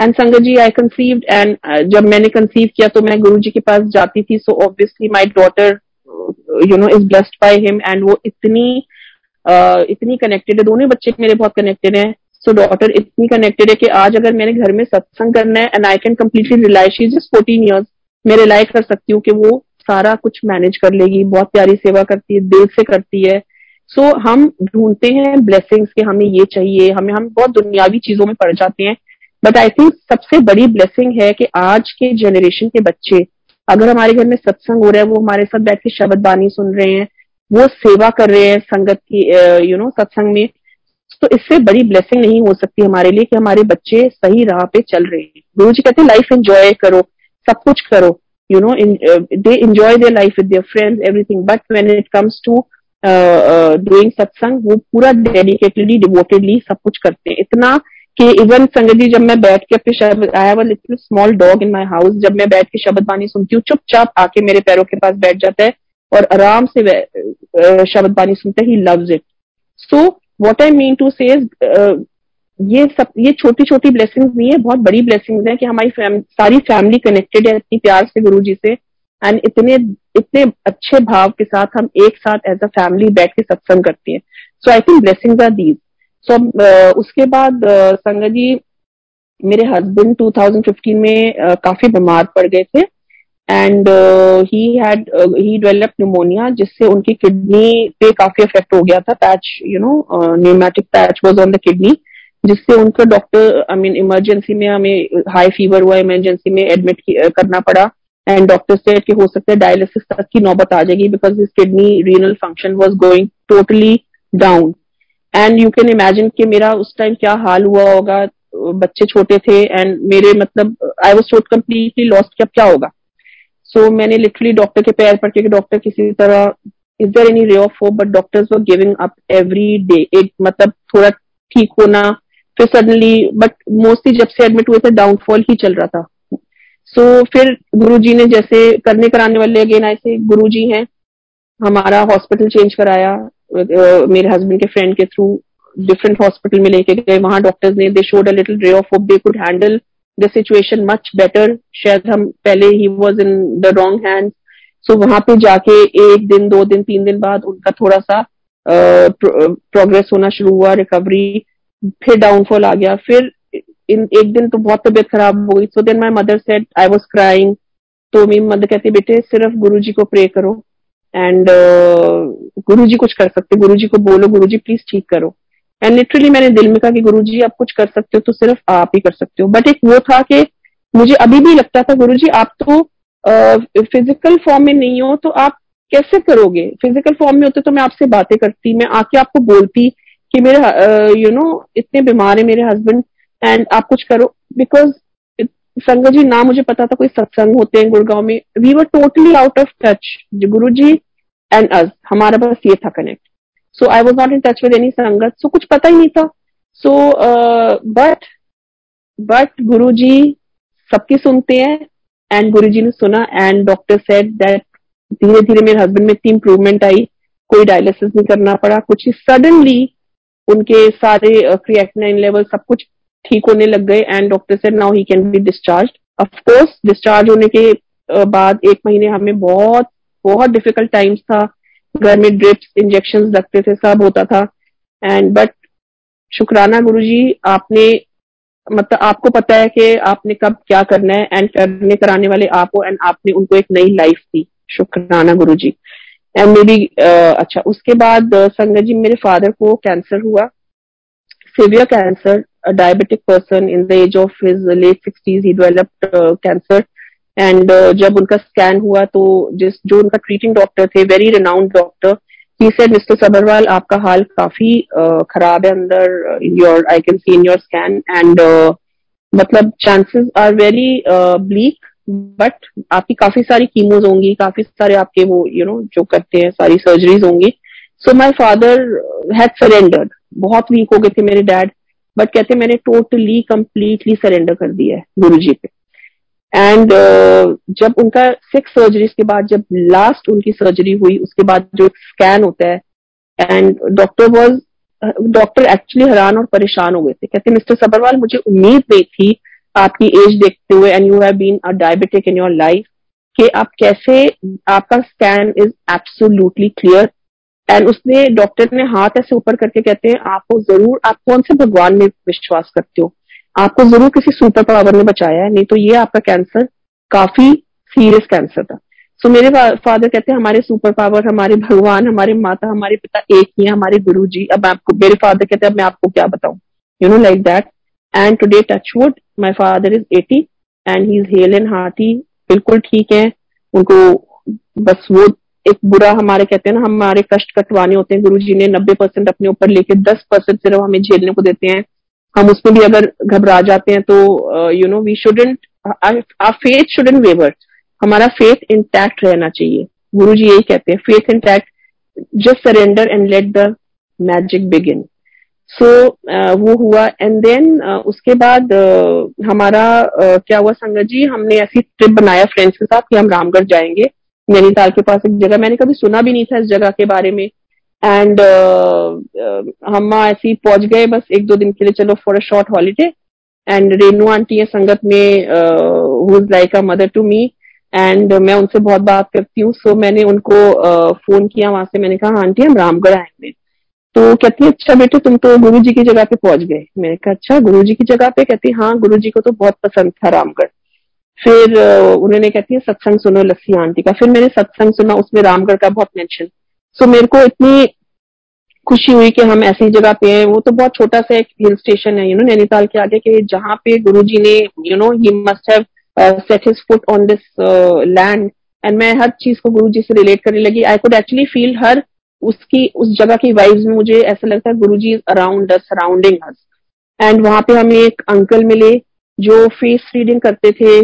एंड संगत जी आई कंसीव्ड एंड जब मैंने कंसीव किया तो मैं गुरु जी के पास जाती थी so obviously my daughter you know is blessed by him and वो इतनी uh, इतनी कनेक्टेड है दोनों बच्चे मेरे बहुत कनेक्टेड हैं सो डॉटर इतनी कनेक्टेड है कि आज अगर मैंने घर में सत्संग करना है and I can completely rely she just fourteen years मैं रिलाई कर सकती हूँ कि वो सारा कुछ मैनेज कर लेगी बहुत प्यारी सेवा करती है दिल से करती है। सो so, हम ढूंढते हैं ब्लेसिंग्स के हमें ये चाहिए हमें हम बहुत दुनियावी चीज़ों में पड़ जाते हैं। बट आई थिंक सबसे बड़ी ब्लेसिंग है कि आज के जनरेशन के बच्चे, अगर हमारे घर में सत्संग हो रहा है, वो हमारे साथ बैठ के शब्द बानी सुन रहे हैं, वो सेवा कर रहे हैं संगत की यू नो सत्संग में तो इससे बड़ी ब्लेसिंग नहीं हो सकती हमारे लिए कि हमारे बच्चे सही राह पे चल रहे हैं। गुरु जी कहते हैं लाइफ एंजॉय करो, सब कुछ करो you know they enjoy their life with their friends everything but when it comes to doing satsang, वो पूरा डेडिकेटेडली डिवोटेडली सब कुछ करते हैं। इतना कि इवन संगत जी जब मैं बैठ के अपने शब्द I have little small dog in my house जब मैं बैठ के शब्द बानी सुनती हूँ चुपचाप आके मेरे पैरों के पास बैठ जाता है और आराम से शब्द बानी सुनता है he loves it so what I mean to say ये सब ये छोटी छोटी ब्लेसिंग्स नहीं है बहुत बड़ी ब्लेसिंग्स है कि हमारी फैम, सारी फैमिली कनेक्टेड है इतनी प्यार से गुरु जी से एंड इतने इतने अच्छे भाव के साथ हम एक साथ एज अ फैमिली बैठ के सत्संग करते हैं. So I think blessings are these so so, उसके बाद uh, संगत जी मेरे हस्बैंड 2015 में uh, काफ़ी बीमार पड़ गए थे and he had he develop pneumonia जिससे उनकी किडनी पे काफ़ी इफ़ेक्ट हो गया था patch you know pneumatic patch was on the kidney जिससे उनको डॉक्टर आई मीन इमरजेंसी में हमें हाई फीवर हुआ इमरजेंसी में एडमिट करना पड़ा एंड डॉक्टर से कि हो सकता है डायलिसिस तक की नौबत आ जाएगी because this kidney renal function was going totally down and you can imagine कि मेरा उस टाइम क्या हाल हुआ होगा बच्चे छोटे थे एंड मेरे मतलब आई वॉज़ टोट कम्प्लीटली लॉस्ट कि क्या होगा? सो so, मैंने लिटरली डॉक्टर के पैर पड़ के डॉक्टर किसी तरह is there any ray of hope but doctors were giving up every day एक मतलब थोड़ा ठीक होना फिर सडनली बट मोस्टली जब से एडमिट हुए थे डाउनफॉल ही चल रहा था। सो so, फिर गुरु जी ने जैसे करने कराने वाले अगेन ऐसे गुरु जी हैं हमारा हॉस्पिटल चेंज कराया मेरे हस्बैंड के फ्रेंड के थ्रू डिफरेंट हॉस्पिटल में लेके गए। वहाँ डॉक्टर्स ने they showed a little ray of hope they could handle the situation much better शायद हम पहले ही was in the wrong hand so वहाँ पे जाके एक दिन, दो दिन, तीन दिन बाद उनका थोड़ा सा प्रोग्रेस होना शुरू हुआ रिकवरी फिर डाउनफॉल आ गया। फिर इन एक दिन तो बहुत तबियत खराब हो गई। So then my mother said I was crying तो मेरी मदर कहती बेटे, सिर्फ़ गुरु जी को प्रे करो। एंड गुरु जी कुछ कर सकते गुरु जी को बोलो गुरु जी प्लीज़ ठीक करो। एंड लिटरली मैंने दिल में कहा कि गुरु जी आप कुछ कर सकते हो तो सिर्फ़ आप ही कर सकते हो। बट एक वो था कि मुझे अभी भी लगता था गुरु जी आप तो फ़िज़िकल फॉर्म में नहीं हो तो आप कैसे करोगे? फ़िज़िकल फॉर्म में होते तो मैं आपसे बातें करती, मैं आके आपको बोलती कि मेरे यू नो इतने बीमार है मेरे हस्बैंड एंड आप कुछ करो। बिकॉज़ संगत जी, ना मुझे पता था कोई सत्संग होते हैं गुड़गांव में। We were totally out of touch Guru ji and us हमारा बस ये था connect so I was not in touch with any sangat so कुछ पता ही नहीं था. सो बट बट गुरु जी सबकी सुनते हैं एंड गुरु जी ने सुना एंड डॉक्टर सेड दैट धीरे धीरे मेरे हस्बैंड में इतनी इंप्रूवमेंट आई. कोई डायलिसिस नहीं करना पड़ा. कुछ ही सडनली उनके सारे क्रिएटिनाइन लेवल सब कुछ ठीक होने लग गए and doctor said now he can be discharge of course discharge होने के बाद एक महीने हमें बहुत बहुत डिफ़िकल्ट टाइम्स था। घर में ड्रिप्स इंजेक्शन लगते थे, सब होता था। एंड बट शुक्राना गुरु जी आपने मतलब आपको पता है कि आपने कब क्या करना है एंड करने, कराने वाले आप हो एंड आपने उनको एक नई लाइफ दी, शुक्राना गुरु जी एंड मे बी अच्छा उसके बाद संगत जी, मेरे फादर को कैंसर हुआ। Severe cancer diabetic person in the age of his late sixties he developed cancer and uh, जब उनका स्कैन हुआ तो जिस जो उनका ट्रीटिंग डॉक्टर थे very renowned doctor he said mister Sabharwal आपका हाल काफ़ी uh, खराब है अंदर in your I can see in your scan and मतलब chances are very bleak but आपकी काफ़ी सारी कीमोज होंगी काफ़ी सारे आपके वो यू you नो know, जो करते हैं सारी सर्जरीज होंगी. So my father had surrendered बहुत वीक हो गए थे मेरे डैड बट कहते मैंने टोटली कंप्लीटली सरेंडर कर दिया है गुरु जी पे। एंड uh, जब उनका सिक्स सर्जरीज के बाद जब लास्ट उनकी सर्जरी हुई उसके बाद जो स्कैन होता है and doctor was doctor actually हैरान और परेशान हो गए थे। कहते मिस्टर सबरवाल मुझे उम्मीद नहीं थी आपकी एज देखते हुए and you have been a diabetic in your life कि आप कैसे आपका scan is absolutely clear and उसने डॉक्टर ने हाथ ऐसे ऊपर करके कहते हैं आपको ज़रूर आप कौन से भगवान में विश्वास करते हो? आपको ज़रूर किसी सुपर पावर ने बचाया है नहीं तो ये आपका कैंसर काफ़ी सीरियस कैंसर था। सो so, मेरे फादर कहते हैं हमारे सुपर पावर हमारे भगवान हमारे माता हमारे पिता एक ही है हमारे गुरु जी अब आपको मेरे फादर कहते हैं अब मैं आपको क्या बताऊँ? You know like that and today touchwood my father is eighty and he is hale and hearty बिल्कुल ठीक है। उनको बस वो एक बुरा हमारे कहते हैं ना हमारे कष्ट कटवाने होते हैं। गुरु जी ने नब्बे परसेंट अपने ऊपर लेके दस परसेंट सिर्फ़ हमें झेलने को देते हैं। हम उसमें भी अगर घबरा जाते हैं तो you know we shouldn't our faith shouldn't waver हमारा फेथ इंटैक्ट रहना चाहिए। गुरु जी यही कहते हैं faith intact just surrender and let the magic begin so वो हुआ। एंड देन uh, उसके बाद uh, हमारा uh, क्या हुआ संगत जी? हमने ऐसी ट्रिप बनाया फ्रेंड्स के साथ कि हम रामगढ़ जाएँगे। नैनीताल के पास एक जगह मैंने कभी सुना भी नहीं था इस जगह के बारे में। एंड uh, uh, हम ऐसे ही पहुँच गए बस एक दो दिन के लिए चलो for a short holiday and Renu aunty है संगत में who is like a mother to me and मैं उनसे बहुत बात करती हूँ. सो so, मैंने उनको फ़ोन uh, किया वहाँ से मैंने कहा आंटी हम रामगढ़ आएँगे. तो कहती है अच्छा बेटे तुम तो गुरु जी की जगह पे पहुँच गए. मैंने कहा अच्छा गुरु जी की जगह पे? कहती हाँ गुरु जी को तो बहुत पसंद था रामगढ़. फिर उन्होंने कहती है सत्संग सुनो लस्सी आंटी का. फिर मैंने सत्संग सुना उसमें रामगढ़ का बहुत मेंशन सो so, मेरे को इतनी खुशी हुई कि हम ऐसी जगह पे हैं। वो तो बहुत छोटा सा एक हिल स्टेशन है यू नो नैनीताल के आगे के जहाँ पे गुरु जी ने you know he must have set his foot on this land and मैं हर चीज़ को गुरु जी से रिलेट करने लगी। I could actually feel her उसकी उस जगह की वाइब्स में मुझे ऐसा लगता है Guru ji around surrounding us and वहाँ पे हमें एक अंकल मिले जो फेस रीडिंग करते थे।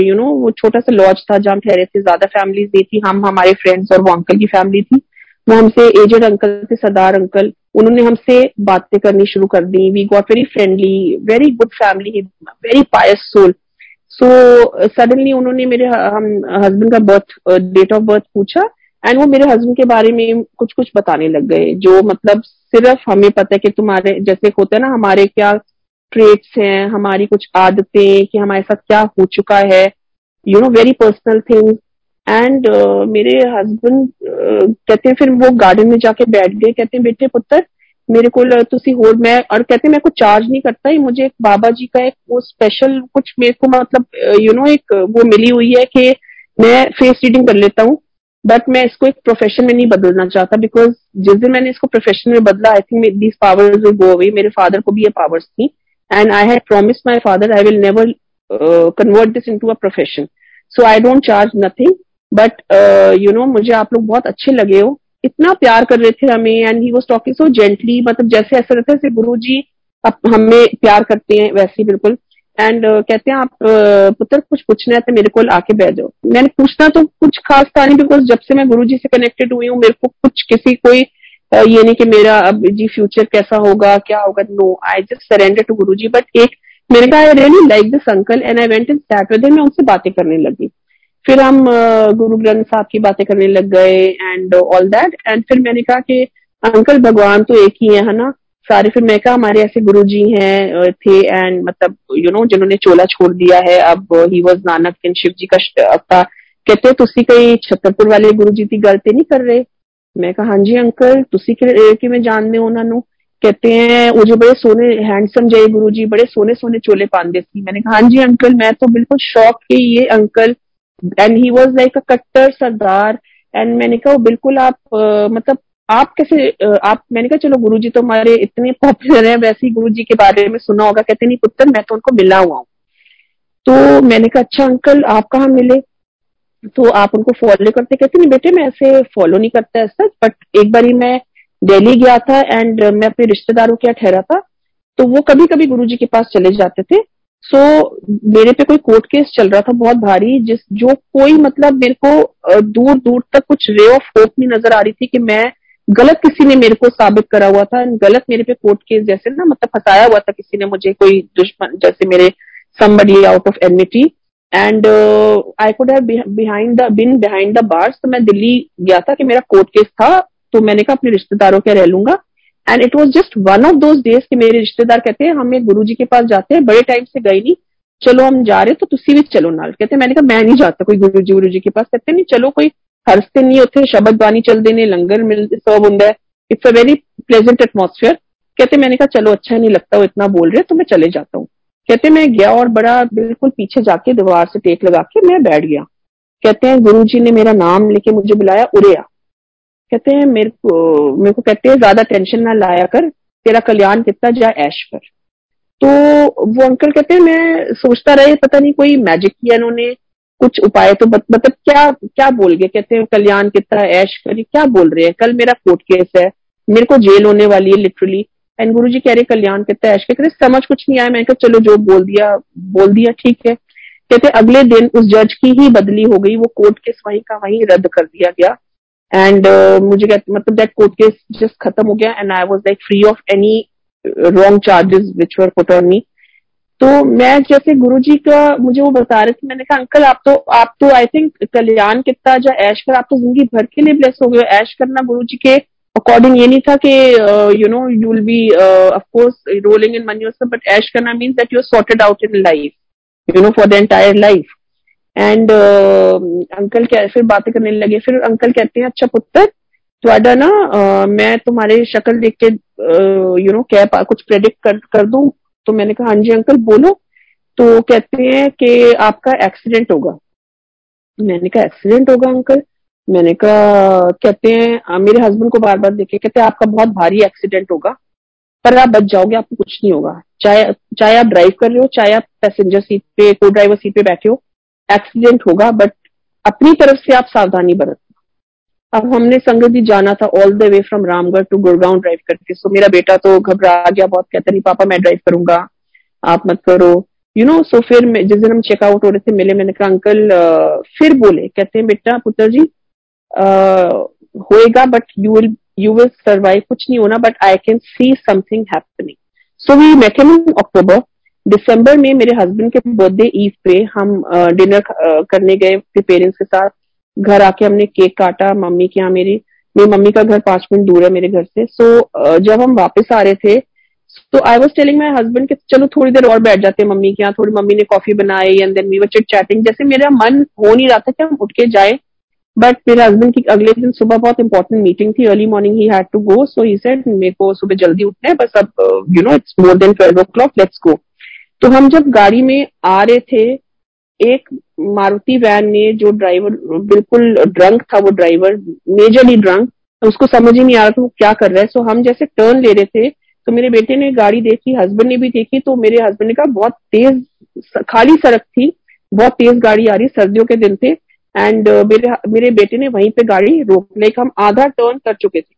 यू नो वो छोटा सा लॉज था जहाँ ठहरे थे। ज़्यादा फैमिलीज़ नहीं थी। हम हमारे फ्रेंड्स और वो अंकल की फैमिली थी। वो हमसे एजेड अंकल थे सरदार अंकल उन्होंने हमसे बातें करनी शुरू कर दी। We got very friendly very good family very pious soul so suddenly उन्होंने मेरे हम हस्बैंड का बर्थ डेट ऑफ़ बर्थ पूछा एंड वो मेरे हस्बैंड के बारे में कुछ कुछ बताने लग गए, जो मतलब सिर्फ़ हमें पता है कि तुम्हारे, जैसे होता है ना, हमारे क्या ट्रेट्स हैं, हमारी कुछ आदतें कि हमारे साथ क्या हो चुका है। You know very personal things and uh, मेरे हस्बैंड uh, कहते हैं फिर वो गार्डन में जाके बैठ गए कहते हैं बेटे पुत्र मेरे को तुसी होर मैं और कहते हैं मैं कुछ चार्ज नहीं करता ही मुझे एक बाबा जी का एक वो स्पेशल कुछ मेरे को मतलब यू नो एक वो मिली हुई है कि मैं फेस रीडिंग कर लेता हूँ बट मैं इसको एक प्रोफेशन में नहीं बदलना चाहता बिकॉज़ जिस दिन मैंने इसको प्रोफेशन में बदला I think these powers go away मेरे फादर को भी ये पावर्स थी and I had promise my father I will never convert this into a profession so I don't charge nothing but you know मुझे आप लोग बहुत अच्छे लगे हो। इतना प्यार कर रहे थे हमें and he was talking so gently मतलब जैसे ऐसा रहता है गुरु जी अब हमें प्यार करते हैं वैसे बिल्कुल। एंड uh, कहते हैं आप uh, पुत्र कुछ पूछना है तो मेरे को आके बैठ जाओ। मैंने पूछना तो कुछ खास था नहीं बिकॉज़ जब से मैं गुरु जी से कनेक्टेड हुई हूँ मेरे को कुछ किसी कोई uh, ये नहीं कि मेरा अब जी फ्यूचर कैसा होगा क्या होगा no I just surrender to Guru ji. But एक मैंने कहा I really like this uncle and I went in sat with मैं उनसे बातें करने लगी। फिर हम गुरु ग्रंथ साहब की बातें करने लग गए एंड ऑल दैट एंड फिर मैंने कहा कि अंकल भगवान तो एक ही है ना? सारे फिर मैं कहा हमारे ऐसे गुरु जी हैं थे एंड मतलब यू you नो know, जिन्होंने चोला छोड़ दिया है अब he was Nanak in Shiv ji का था कहते तुसी कई छतरपुर वाले गुरु जी की गलती नहीं कर रहे? मैं कहा हाँ जी अंकल तुसी कि मैं जानते उन्होंने? कहते हैं वो जो बड़े सोने हैंडसम जय गुरु जी बड़े सोने सोने चोले पाते थी। मैंने कहा हाँ जी अंकल मैं तो बिल्कुल शौक के ये uncle and he was like a कट्टर सरदार एंड मैंने कहा बिल्कुल आप uh, मतलब आप कैसे uh, आप मैंने कहा चलो गुरु जी तो हमारे इतने पॉपुलर है वैसे ही गुरु जी के बारे में सुना होगा कहते नहीं पुत्र मैं तो उनको मिला हुआ हूँ. तो मैंने कहा अच्छा अंकल आप कहाँ मिले? तो आप उनको फॉलो करते कहते नहीं बेटे मैं ऐसे फॉलो नहीं करता ऐसा बट एक बार ही मैं दिल्ली गया था एंड मैं अपने रिश्तेदारों के यहाँ ठहरा था तो वो कभी कभी गुरु जी के पास चले जाते थे सो so, मेरे पे कोई कोर्ट केस चल रहा था बहुत भारी जिस जो कोई मतलब मेरे को दूर दूर तक कुछ रे ऑफ़ होप नहीं नज़र आ रही थी कि मैं गलत किसी ने मेरे को साबित करा हुआ था। गलत मेरे पे कोर्ट केस जैसे ना मतलब फंसाया हुआ था किसी ने मुझे कोई दुश्मन जैसे मेरे somebody out of enmity and I could have behind been behind the bars तो मैं दिल्ली गया था कि मेरा कोर्ट केस था तो मैंने कहा अपने रिश्तेदारों के रह लूँगा। And it was just one of those days कि मेरे रिश्तेदार कहते हैं, हम गुरु जी के पास जाते हैं, बड़े टाइम से गए नहीं। चलो हम जा रहे तो तुसी भी चलो नाल। कहते मैंने कहा, मैं नहीं जाता कोई गुरु जी गुरु जी के पास। कहते नहीं, चलो कोई हरसते नहीं होते शब्द बानी चल देने, लंगर मिल, सब होंगे it's a very pleasant atmosphere कहते मैंने कहा, चलो अच्छा नहीं लगता, वो इतना बोल रहे तो मैं चले जाता हूँ। कहते मैं गया और बड़ा बिल्कुल पीछे जाके दीवार से टेक लगा के मैं बैठ गया। कहते हैं गुरु जी ने मेरा नाम लेके मुझे बुलाया उड़िया कहते हैं, मेरे को मेरे को कहते हैं, ज़्यादा टेंशन ना लाया कर, तेरा कल्याण कितना जाए ऐश पर। तो वो अंकल कहते हैं, मैं सोचता रहे, पता नहीं कोई मैजिक किया इन्होंने, कुछ उपाय तो मतलब क्या क्या बोल गए? कहते हैं, कल्याण कितना ऐश कर, क्या बोल रहे हैं? कल मेरा कोर्ट केस है, मेरे को जेल होने वाली है लिटरली एंड गुरु जी कह रहे, कल्याण कितना ऐश कर? समझ कुछ नहीं आया, मैंने कहा, चलो जो बोल दिया बोल दिया, ठीक है। कहते, अगले दिन उस जज की ही बदली हो गई, वो कोर्ट केस वहीं का वहीं रद्द कर दिया गया। एंड uh, मुझे मतलब दैट कोर्ट केस जस्ट खत्म हो गया and I was like free of any wrong charges which were put on me तो मैं जैसे गुरु जी का मुझे वो बता रहे थे मैंने कहा अंकल आप तो आप तो आई थिंक कल्याण कितना जो ऐश कर आप तो ज़िंदगी भर के लिए ब्लेस हो गए ऐश करना गुरु के अकॉर्डिंग ये नहीं था कि you know you will be of course rolling in money but ऐश करना means that you are sorted out in life you know for the entire life and uncle uh, क्या, फिर बातें करने लगे। फिर अंकल कहते हैं अच्छा पुत्र ना ना मैं तुम्हारे शक्ल देख के यू नो क्या कुछ प्रेडिक्ट कर कर दू? तो मैंने कहा हाँ जी अंकल बोलो। तो कहते हैं कि आपका एक्सीडेंट होगा। मैंने कहा एक्सीडेंट होगा अंकल मैंने कहा, कहते हैं मेरे हस्बैंड को बार बार देखे, कहते हैं, आपका बहुत भारी एक्सीडेंट होगा, पर आप बच जाओगे, आपको कुछ नहीं होगा। चाहे चाहे आप ड्राइव कर रहे हो, चाहे आप पैसेंजर सीट पे को ड्राइवर सीट पे बैठे हो एक्सीडेंट होगा बट अपनी तरफ़ से आप सावधानी बरत। अब हमने संगत जी जाना था all the way from Ramgarh to Gurgaon drive करके। सो मेरा बेटा तो घबरा गया बहुत, कहता, नहीं, पापा, मैं ड्राइव करूँगा। आप मत करो। यू नो सो फिर जिस दिन हम चेकआउट हो रहे थे, मिले, मैंने कहा, अंकल फिर बोले। कहते हैं, बेटा, पुत्र जी होएगा but you will you will survive कुछ नहीं होना but I can see something happening so we met in October दिसंबर में मेरे हस्बैंड के बर्थडे ईव पे हम डिनर करने गए अपने पेरेंट्स के साथ। घर आके हमने केक काटा मम्मी के यहाँ मेरी। मेरी मम्मी का घर पाँच मिनट दूर है मेरे घर से। सो so, जब हम वापस आ रहे थे तो I was telling my husband कि चलो थोड़ी देर और बैठ जाते हैं मम्मी के यहाँ। थोड़ी मम्मी ने कॉफ़ी बनाई and then we were chit chatting जैसे मेरा मन हो नहीं रहा था कि हम उठ के जाए। बट मेरे हस्बैंड की अगले दिन सुबह बहुत इंपॉर्टेंट मीटिंग थी। Early morning he had to go so he said मेरे को सुबह जल्दी उठना है बस अब you know it's more than twelve o'clock let's go तो हम जब गाड़ी में आ रहे थे एक मारुति वैन ने जो ड्राइवर बिल्कुल ड्रंक था वो ड्राइवर मेजरली ड्रंक तो उसको समझ ही नहीं आ रहा था वो क्या कर रहा है। सो हम जैसे टर्न ले रहे थे तो मेरे बेटे ने गाड़ी देखी हस्बैंड ने भी देखी तो मेरे हस्बैंड ने कहा बहुत तेज खाली सड़क थी बहुत तेज गाड़ी आ रही सर्दियों के दिन थे। एंड uh, मेरे मेरे बेटे ने वहीं पे गाड़ी रोक लाइक हम आधा टर्न कर चुके थे।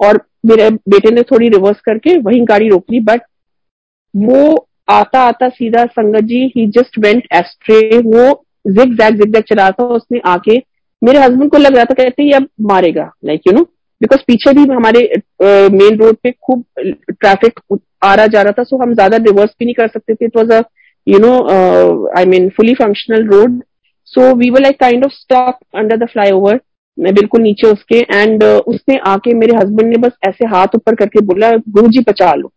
और मेरे बेटे ने थोड़ी रिवर्स करके वहीं गाड़ी रोक ली बट वो आता आता सीधा संगत जी ही जस्ट वेंट एस्ट्रे वो जिग जैग जिग जैग चला था उसने आके मेरे हस्बैंड को लग रहा था कहते ये अब मारेगा. लाइक यू नो बिकॉज़ पीछे भी हमारे मेन रोड पे खूब ट्रैफ़िक आ रहा जा रहा था सो हम ज़्यादा रिवर्स भी नहीं कर सकते थे. It was a you know I mean fully functional road so we were like kind of stop under the flyover मैं बिल्कुल नीचे उसके एंड uh, उसने आके मेरे हस्बैंड ने बस ऐसे हाथ ऊपर करके बोला गुरु जी बचा लो.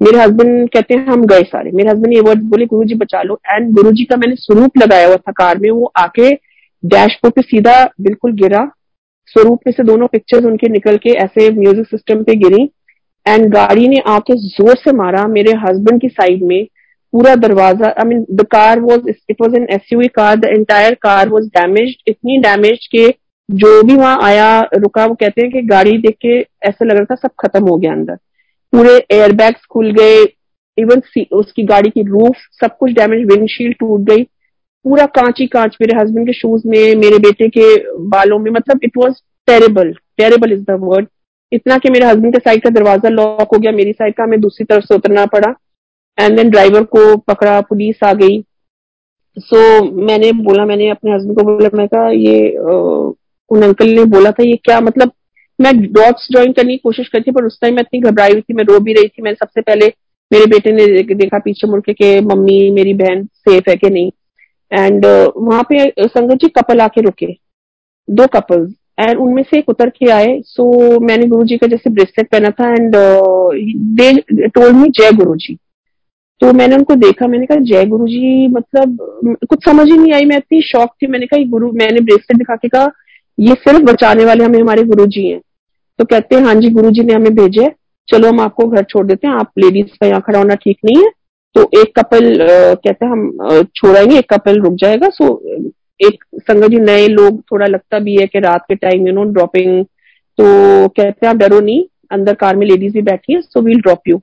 मेरे हस्बैंड कहते हैं, हम गए सारे। मेरे हस्बैंड ये वर्ड बोले गुरु जी बचा लो. एंड गुरु जी का मैंने स्वरूप लगाया हुआ था कार में। वो आके डैशबोर्ड पे सीधा बिल्कुल गिरा। स्वरूप में से दोनों पिक्चर्स उनके निकल के ऐसे म्यूज़िक सिस्टम पे गिरी। एंड गाड़ी ने आके ज़ोर से मारा मेरे हस्बैंड की साइड में। पूरा दरवाज़ा I mean the car was it was an S car the entire car was damage इतनी डैमेज के जो भी वहाँ आया, रुका, वो कहते हैं कि गाड़ी देख के ऐसा लग रहा था सब खत्म हो गया अंदर। पूरे एयरबैग्स खुल गए इवन उसकी गाड़ी की रूफ सब कुछ डैमेज विंडशील्ड टूट गई। पूरा कांच ही कांच मेरे हस्बैंड के शूज़ में मेरे बेटे के बालों में मतलब it was terrible terrible is the word इतना कि मेरे हस्बैंड के साइड का दरवाज़ा लॉक हो गया मेरी साइड का हमें दूसरी तरफ़ से उतरना पड़ा। एंड देन ड्राइवर को पकड़ा पुलिस आ गई। सो so, मैंने बोला मैंने अपने हस्बैंड को बोला मैं कहा ये उन अंकल ने बोला था ये क्या मतलब मैं डॉट्स ज्वाइन करने की कोशिश करती पर उस टाइम मैं इतनी घबराई हुई थी मैं रो भी रही थी। मैंने सबसे पहले मेरे बेटे ने देखा पीछे मुड़ के मम्मी मेरी बहन सेफ़ है कि नहीं। एंड uh, वहाँ पे संगत जी कपल आके रुके। दो कपल्स एंड उनमें से एक उतर के आए। सो so, मैंने गुरु जी का जैसे ब्रेसलेट पहना था एंड दे टोल्ड मी जय गुरु जी। तो मैंने उनको देखा मैंने कहा जय गुरु जी मतलब कुछ समझ ही नहीं आई। मैं इतनी शौक थी। मैंने कहा गुरु मैंने ब्रेसलेट दिखा के कहा ये सिर्फ़ बचाने वाले हमें हमारे गुरु जी हैं। तो कहते हैं हाँ जी गुरु जी ने हमें भेजे चलो, हम आपको घर छोड़ देते हैं। आप लेडीज़ का यहाँ खड़ा होना ठीक नहीं है। तो एक कपल कहते हैं, हम छोड़ाएँगे, एक कपल रुक जाएगा। सो एक संगत जी, नए लोग, थोड़ा लगता भी है कि रात के टाइम यू नो ड्रॉपिंग तो कहते हैं, आप डरो नहीं, अंदर कार में लेडीज़ भी बैठी है so we'll drop you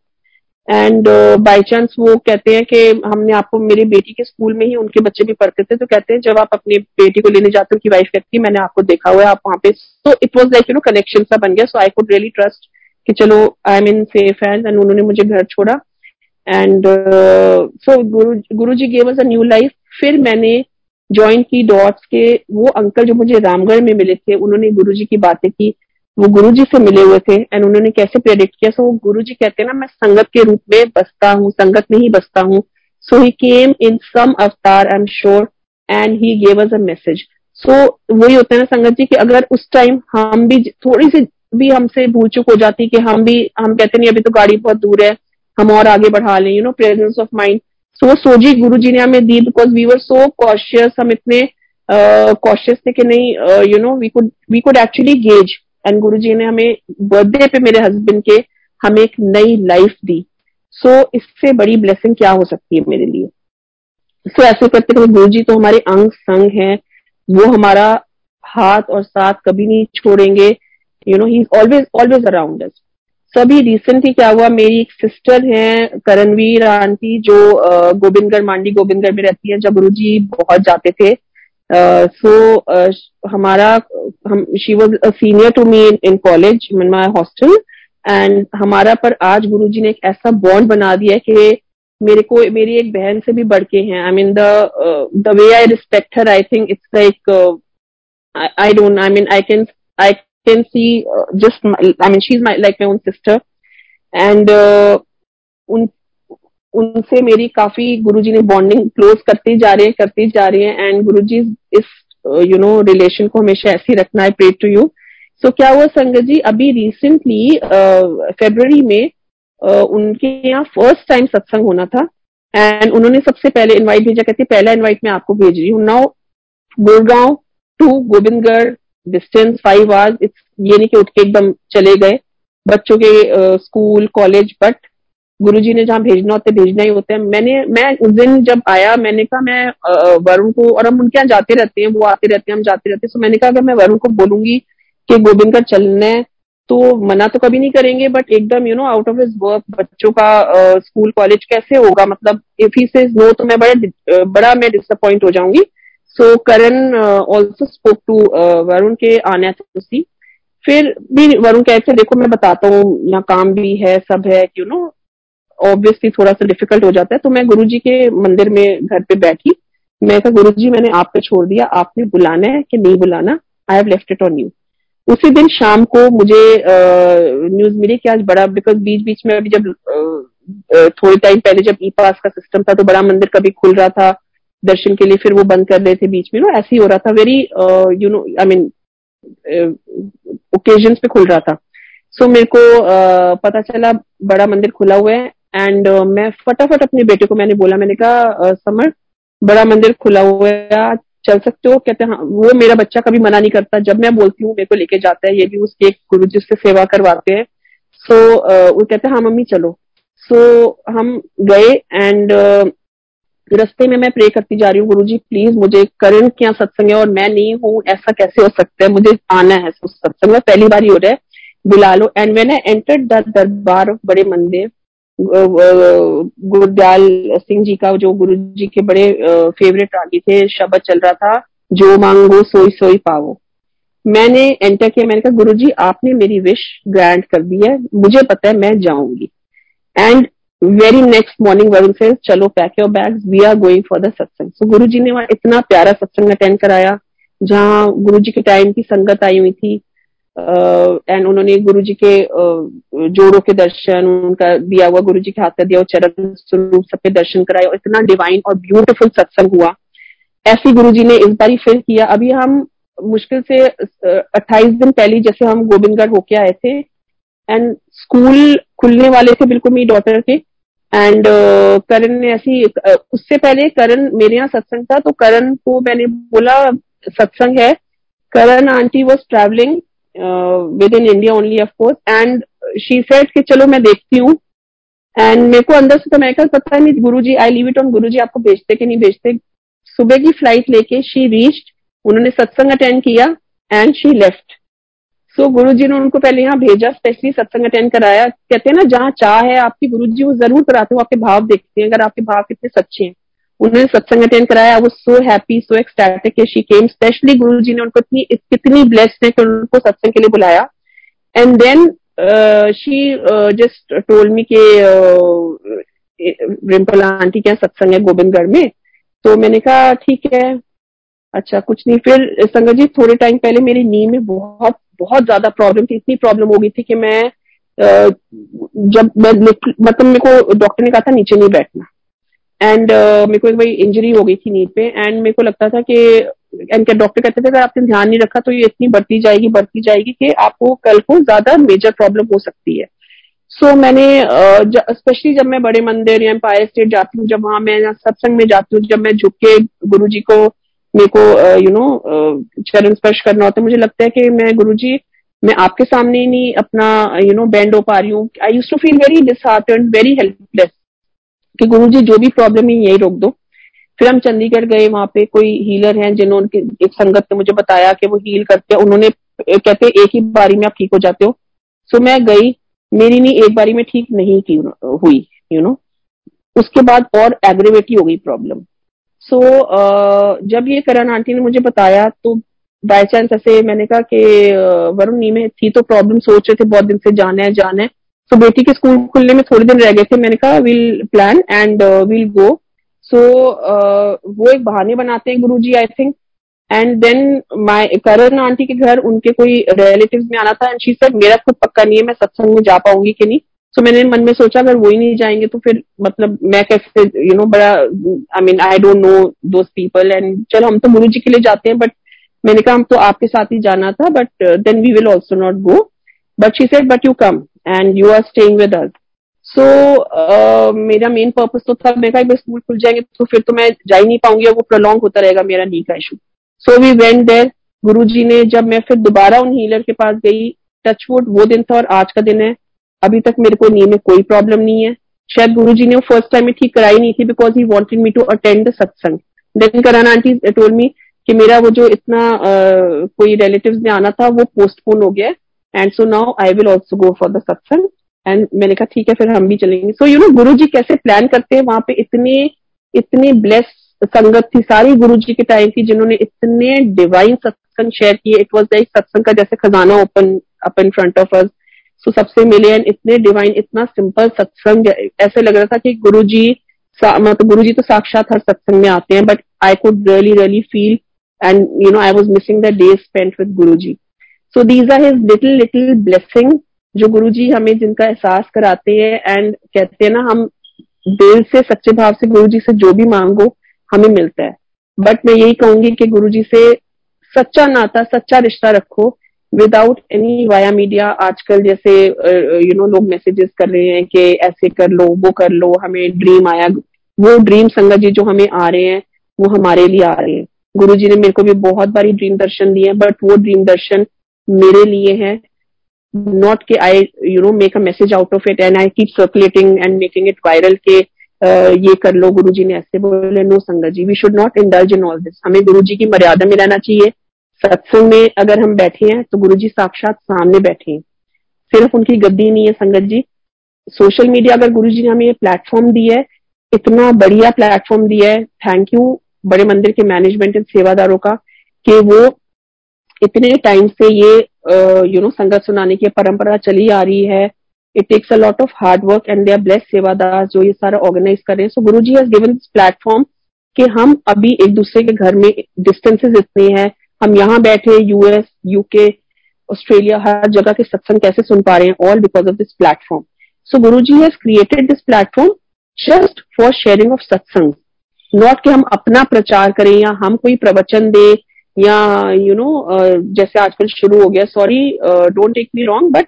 and by chance वो कहते हैं कि हमने आपको, मेरी बेटी के स्कूल में ही उनके बच्चे भी पढ़ते थे तो कहते हैं जब आप अपनी बेटी को लेने जाते हो उनकी वाइफ कहती है, मैंने आपको देखा हुआ है, आप वहाँ पे तो it was like you know connection सा बन गया so I could really trust कि चलो I am in safe and उन्होंने मुझे घर छोड़ा। And so Guru Guru ji gave a new life फिर मैंने ज्वाइन की डॉट्स के, वो अंकल जो मुझे रामगढ़ में मिले थे, उन्होंने गुरु जी की बातें की। वो गुरु जी से मिले हुए थे एंड उन्होंने कैसे प्रेडिक्ट किया? सो वो गुरु जी कहते हैं ना मैं संगत के रूप में बसता हूँ संगत में ही बसता हूँ. सो ही केम इन सम अवतार I am sure and he gave us a message so वही होता है ना संगत जी कि अगर उस टाइम हम भी थोड़ी सी भी हमसे भूल चुक हो जाती कि हम भी हम कहते नहीं अभी तो गाड़ी बहुत दूर है हम और आगे बढ़ा लें you know presence of mind so sooji Guru ji ने हमें दी because we were so cautious हम इतने कॉशियस uh, थे कि नहीं you know we could we could actually gaze and Guru ji ने हमें बर्थडे पे मेरे हस्बैंड के हमें एक नई लाइफ दी। सो so, इससे बड़ी ब्लेसिंग क्या हो सकती है मेरे लिए? सो so, ऐसे करते करते गुरु जी तो हमारे अंग संग हैं। वो हमारा हाथ और साथ कभी नहीं छोड़ेंगे। You know he always always around us सभी रिसेंटली क्या हुआ मेरी एक सिस्टर है करणवीर आंटी जो गोविंदगढ़ मांडी गोविंदगढ़ में रहती है जब गुरु जी बहुत जाते थे। सो uh, uh, हमारा हम she was senior to me in college in my hostel and हमारा पर आज गुरु जी ने एक ऐसा बॉन्ड बना दिया कि मेरे को मेरी एक बहन से भी बढ़ के हैं I mean the way I respect her I think it's like I don't I mean I can I can see just I mean she is my like my own sister and उन उनसे मेरी काफ़ी गुरुजी ने bonding close करते जा रहे हैं करते जा रहे हैं एंड गुरु जी इस यू नो रिलेशन को हमेशा ऐसे ही रखना है प्रे टू यू सो क्या हुआ संगत जी अभी रिसेंटली फेब्रवरी में uh, उनके यहाँ फ़र्स्ट टाइम सत्संग होना था एंड उन्होंने सबसे पहले इनवाइट भेजा कहते पहला इनवाइट मैं आपको भेज रही हूँ. Now Gurgaon to Gobindgarh distance five hours ये नहीं कि उठ के एकदम चले गए बच्चों के स्कूल कॉलेज बट गुरुजी ने जहाँ भेजना होता है भेजना ही होता है। मैंने मैं उस दिन जब आया मैंने कहा मैं वरुण को और हम उनके यहाँ जाते रहते हैं वो आते रहते हैं हम जाते रहते हैं। तो मैंने कहा अगर मैं वरुण को बोलूँगी कि गोविंद का चलना है तो मना तो कभी नहीं करेंगे बट एकदम you know out of his work बच्चों का स्कूल uh, कॉलेज कैसे होगा? मतलब इफ़ ही से नो तो मैं बड़ा बड़ा मैं डिसअपॉइंट हो जाऊँगी। So Karan also spoke to Varun के आने फिर भी वरुण कहते देखो मैं बताता हूँ यहाँ काम भी है सब है यू नो ऑब्वियसली थोड़ा सा डिफ़िकल्ट हो जाता है तो मैं गुरु जी के मंदिर में घर पे बैठी। मैं कहा गुरु जी मैंने आप पे छोड़ दिया आपने बुलाना है कि नहीं बुलाना? I have left it on you उसी दिन शाम को मुझे न्यूज़ मिली कि आज बड़ा बिकॉज़ बीच बीच में अभी जब थोड़े टाइम पहले जब ई पास का सिस्टम था तो बड़ा मंदिर कभी खुल रहा था दर्शन के लिए फिर वो बंद कर रहे थे बीच में। नो ऐसे ही हो रहा था very you know I mean occasion पे खुल रहा था। सो so, मेरे को uh, पता चला बड़ा मंदिर खुला हुआ है एंड uh, मैं फटाफट अपने बेटे को मैंने बोला मैंने कहा समर बड़ा मंदिर खुला हुआ है चल सकते हो? कहते हैं हाँ वो मेरा बच्चा कभी मना नहीं करता। जब मैं बोलती हूँ मेरे को लेके जाता है ये भी उसके एक गुरु जी से सेवा करवाते हैं। सो so, वो कहते हैं हाँ मम्मी चलो। सो so, हम गए एंड uh, रस्ते में मैं प्रे करती जा रही हूँ गुरु जी प्लीज़ मुझे करण क्या सत्संग है और मैं नहीं हूँ ऐसा कैसे हो सकता है? मुझे आना है उस सत्संग में पहली बार ही हो रहा है। बुला लो। एंड मैंने एंटर्ड द दरबार बड़े मंदिर गुरुदयाल सिंह जी का जो गुरु जी के बड़े फेवरेट रागी थे, शब्द चल रहा था, जो मांगो सोई सोई पावो। मैंने एंटर किया, मैंने कहा गुरु जी आपने मेरी विश ग्रांट कर दी है, मुझे पता है, मैं जाऊँगी। And very next morning Varun से चलो pack your bag we are going for the satsang so Guru जी ने वहाँ इतना प्यारा सत्संग अटेंड कराया, जहाँ गुरु जी के टाइम की संगत आई हुई थी एंड उन्होंने गुरु जी के जोड़ों के दर्शन उनका दिया हुआ गुरु जी के हाथ का दिया चरण स्वरूप सबके दर्शन कराए और इतना डिवाइन और ब्यूटीफुल सत्संग हुआ। ऐसे गुरु जी ने इस बार ही फिर किया। अभी हम मुश्किल से अट्ठाईस दिन पहले जैसे हम गोविंदगढ़ होके आए थे एंड स्कूल खुलने वाले थे बिल्कुल मेरी डॉटर के। एंड uh, करण ने ऐसी uh, उससे पहले करण मेरे यहाँ सत्संग था तो करण को मैंने बोला सत्संग है। Karan aunty was travelling with in India only of course and she said कि चलो मैं देखती हूँ। एंड मेरे को अंदर से तो मैं कहा, पता नहीं Guru ji I leave it on Guru ji आपको भेजते कि नहीं भेजते? सुबह की फ़्लाइट लेके शी रीच्ड उन्होंने सत्संग अटेंड किया एंड शी लेफ़्ट सो गुरु जी ने उनको पहले यहाँ भेजा स्पेशली सत्संग अटेंड कराया। कहते हैं ना, जहाँ चाह है आपकी गुरु जी वो ज़रूर कराते हो आपके भाव देखते हैं। अगर आपके भाव कितने सच्चे हैं। उन्होंने सत्संग अटेंड कराया वो so happy so ecstatic she came specially Guru ji ने उनको इतनी कितनी ब्लेस्ड है कि उनको सत्संग के लिए बुलाया। And then she just told me के रिम्पल आंटी क्या सत्संग है गोविंदगढ़ में। तो मैंने कहा ठीक है अच्छा कुछ नहीं। फिर संगत जी थोड़े टाइम पहले मेरी नी में बहुत बहुत ज़्यादा प्रॉब्लम थी इतनी प्रॉब्लम हो गई थी कि मैं uh, जब मैं मतलब मेरे को डॉक्टर ने कहा था नीचे नहीं बैठना। एंड uh, मेरे को एक भाई इंजरी हो गई थी नींद पे एंड मेरे को लगता था कि एंड क्या डॉक्टर कहते थे अगर आपने ध्यान नहीं रखा तो ये इतनी बढ़ती जाएगी बढ़ती जाएगी कि आपको कल को ज़्यादा मेजर प्रॉब्लम हो सकती है. सो so, मैंने स्पेशली uh, जब मैं बड़े मंदिर या एम्पायर स्टेट जाती हूँ जब वहाँ मैं सत्संग में जाती हूँ जब मैं झुक के गुरु जी को मेरे को यू नो चरण स्पर्श करना होता है मुझे लगता है कि मैं गुरु जी मैं आपके सामने ही नहीं अपना यू नो बैंड हो पा रही हूँ। I used to feel very disheartened very helpless कि गुरु जी जो भी प्रॉब्लम है यही रोक दो। फिर हम चंडीगढ़ गए वहाँ पे कोई हीलर हैं जिन्होंने एक संगत ने मुझे बताया कि वो हील करते हैं। उन्होंने कहते एक ही बारी में आप ठीक हो जाते हो। सो मैं गई मेरी नहीं एक बारी में ठीक नहीं की हुई यू नो उसके बाद और एग्रेवेट हो गई प्रॉब्लम सो so, जब ये करण आंटी ने मुझे बताया तो बाय चांस ऐसे मैंने कहा कि वरुण नी में थी तो प्रॉब्लम सोच रहे थे बहुत दिन से जाना है जाना है। तो बेटी के स्कूल खुलने में थोड़े दिन रह गए थे मैंने कहा we'll plan and we'll go so वो एक बहाने बनाते हैं Guru ji I think and then my Karan aunty के घर उनके कोई रिलेटिव में आना था एंड शी सर मेरा खुद पक्का नहीं है मैं सत्संग में जा पाऊँगी कि नहीं. सो so, मैंने मन में सोचा अगर वो ही नहीं जाएँगे तो फिर मतलब मैं कैसे यू नो बड़ा I mean I don't know those people and चलो हम तो गुरु जी के लिए जाते हैं बट मैंने कहा हम तो आपके साथ ही जाना था but then we will also not go but she said but you come and you are staying with us so मेरा मेन पर्पज तो था मैं कहा स्कूल खुल जाएँगे तो फिर तो मैं जा ही नहीं पाऊँगी और वो प्रोलॉन्ग होता रहेगा मेरा नी का issue so we went there Guru ji ने जब मैं फिर दोबारा उन हीलर के पास गई टचवुड वो दिन था और आज का दिन है। अभी तक मेरे को नी में कोई प्रॉब्लम नहीं है। शायद गुरु जी ने फ़र्स्ट टाइम में ठीक कराई नहीं थी because he wanted me to attend the satsang then कराना आंटी टोल मी कि मेरा वो जो इतना uh, कोई रिलेटिव में आना था वो पोस्टपोन हो गया and so now I will also go for the satsang and मैंने कहा, ठीक है, फिर हम भी चलेंगे. सो यू नो गुरु जी कैसे प्लान करते हैं? वहाँ पे इतने इतने ब्लेस संगत थी, सारी गुरु जी के टाइम की जिन्होंने इतने डिवाइन सत्संग शेयर किए। इट वॉज़ लाइक सत्संग का जैसे खजाना open up in front of us so सबसे मिले एंड इतने डिवाइन इतना सिंपल सत्संग ऐसे लग रहा था कि गुरु जी मतलब गुरु जी तो साक्षात हर सत्संग में आते हैं but I could really really feel and you know I was missing the day spend with Guru ji so these are his little little blessing जो गुरु जी हमें जिनका एहसास कराते हैं एंड कहते हैं ना, हम दिल से, सच्चे भाव से गुरु जी से जो भी मांगो, हमें मिलता है। बट मैं यही कहूँगी कि गुरु जी से सच्चा नाता, सच्चा रिश्ता रखो विदाउट एनी वाया मीडिया आजकल जैसे यू नो लोग मैसेजेस कर रहे हैं कि ऐसे कर लो, वो कर लो, हमें ड्रीम आया। वो ड्रीम संगत जी जो हमें आ रहे हैं, वो हमारे लिए आ रहे हैं। गुरु जी ने मेरे को भी बहुत बारी ड्रीम दर्शन दिए हैं बट वो ड्रीम दर्शन मेरे लिए है। नॉट के I you know make a message out of it and I keep circulating and making it viral के ये कर लो गुरु जी ने ऐसे बोले no sangat ji we should not indulge in all this हमें गुरु जी की मर्यादा में रहना चाहिए। सत्संग में अगर हम बैठे हैं तो गुरु जी साक्षात सामने बैठे हैं। सिर्फ़ उनकी गद्दी नहीं है, संगत जी। सोशल मीडिया अगर गुरु जी ने हमें ये प्लेटफॉर्म दिया है, इतना बढ़िया प्लेटफॉर्म दिया है। थैंक यू बड़े मंदिर के मैनेजमेंट एंड सेवादारों का, कि वो इतने टाइम से ये यू नो संगत सुनाने की परंपरा चली आ रही है। It takes a lot of hard work and they are bless सेवादार, जो ये सारा ऑर्गेनाइज कर रहे हैं। So Guru ji has given this platform कि हम अभी एक दूसरे के घर में डिस्टेंसेस इतने हैं। हम यहाँ बैठे यूएस यूके ऑस्ट्रेलिया हर जगह के सत्संग कैसे सुन पा रहे हैं all because of this platform so Guru ji has created this platform just for sharing of satsang not कि हम अपना प्रचार करें या हम कोई प्रवचन दे या यू नो know, जैसे आजकल शुरू हो गया sorry don't take me wrong but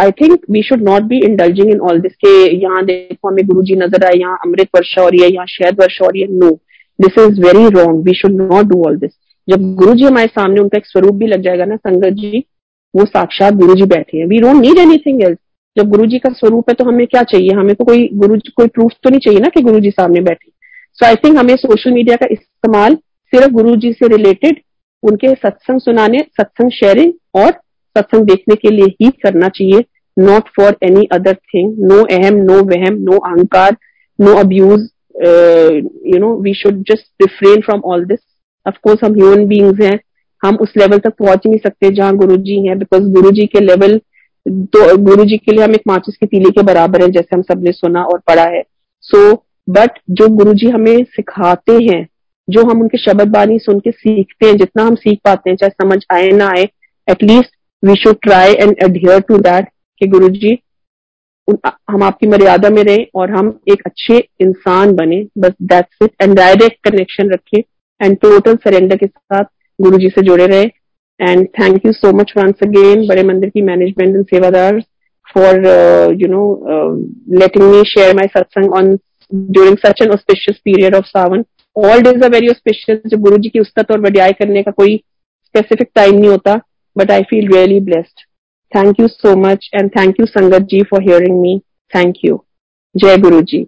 I think we should not be indulging in all this के यहाँ देखो हमें गुरु जी नज़र आए यहाँ अमृत वर्षा हो रही है यहाँ शहद वर्षा हो रही है। No this is very wrong we should not do all this जब गुरु जी हमारे सामने उनका एक स्वरूप भी लग जाएगा ना संगत जी वो साक्षात गुरु जी बैठे हैं। We don't need anything else जब गुरु जी का स्वरूप है तो हमें क्या चाहिए? हमें तो कोई गुरु कोई प्रूफ तो नहीं चाहिए ना कि गुरु जी सामने बैठे। सो आई थिंक हमें सोशल मीडिया का इस्तेमाल सिर्फ़ गुरु जी से रिलेटेड उनके सत्संग सुनाने सत्संग शेयरिंग और सत्संग देखने के लिए ही करना चाहिए। Not for any other thing no अहम नो वहम नो अहंकार no abuse you know we should just refrain from all this of course हम ह्यूमन बींग्स हैं। हम उस लेवल तक पहुँच नहीं सकते जहाँ गुरु जी हैं बिकॉज़ गुरु जी के लेवल तो गुरु जी के लिए हम एक माचिस की तीली के बराबर है जैसे हम सबने सुना और पढ़ा है। सो so, बट जो गुरु जी हमें सिखाते हैं जो हम उनके शब्द बानी सुन के सीखते हैं, जितना हम सीख पाते हैं, चाहे समझ आए ना आए at least we should try and adhere to that कि गुरु जी हम आपकी मर्यादा में रहें और हम एक अच्छे इंसान बने, बस that's it and direct connection रखें एंड टोटल सरेंडर के साथ गुरु जी से जुड़े रहे. And thank you so much once again बड़े मंदिर की मैनेजमेंट एंड सेवादार for you know letting me share my satsang on during such an auspicious period of Sawan all days a very special जो गुरु जी की उस्तत और वडियाई करने का कोई स्पेसिफिक टाइम नहीं होता but I feel really blessed thank you so much and thank you संगत जी for hearing me thank you जय गुरु जी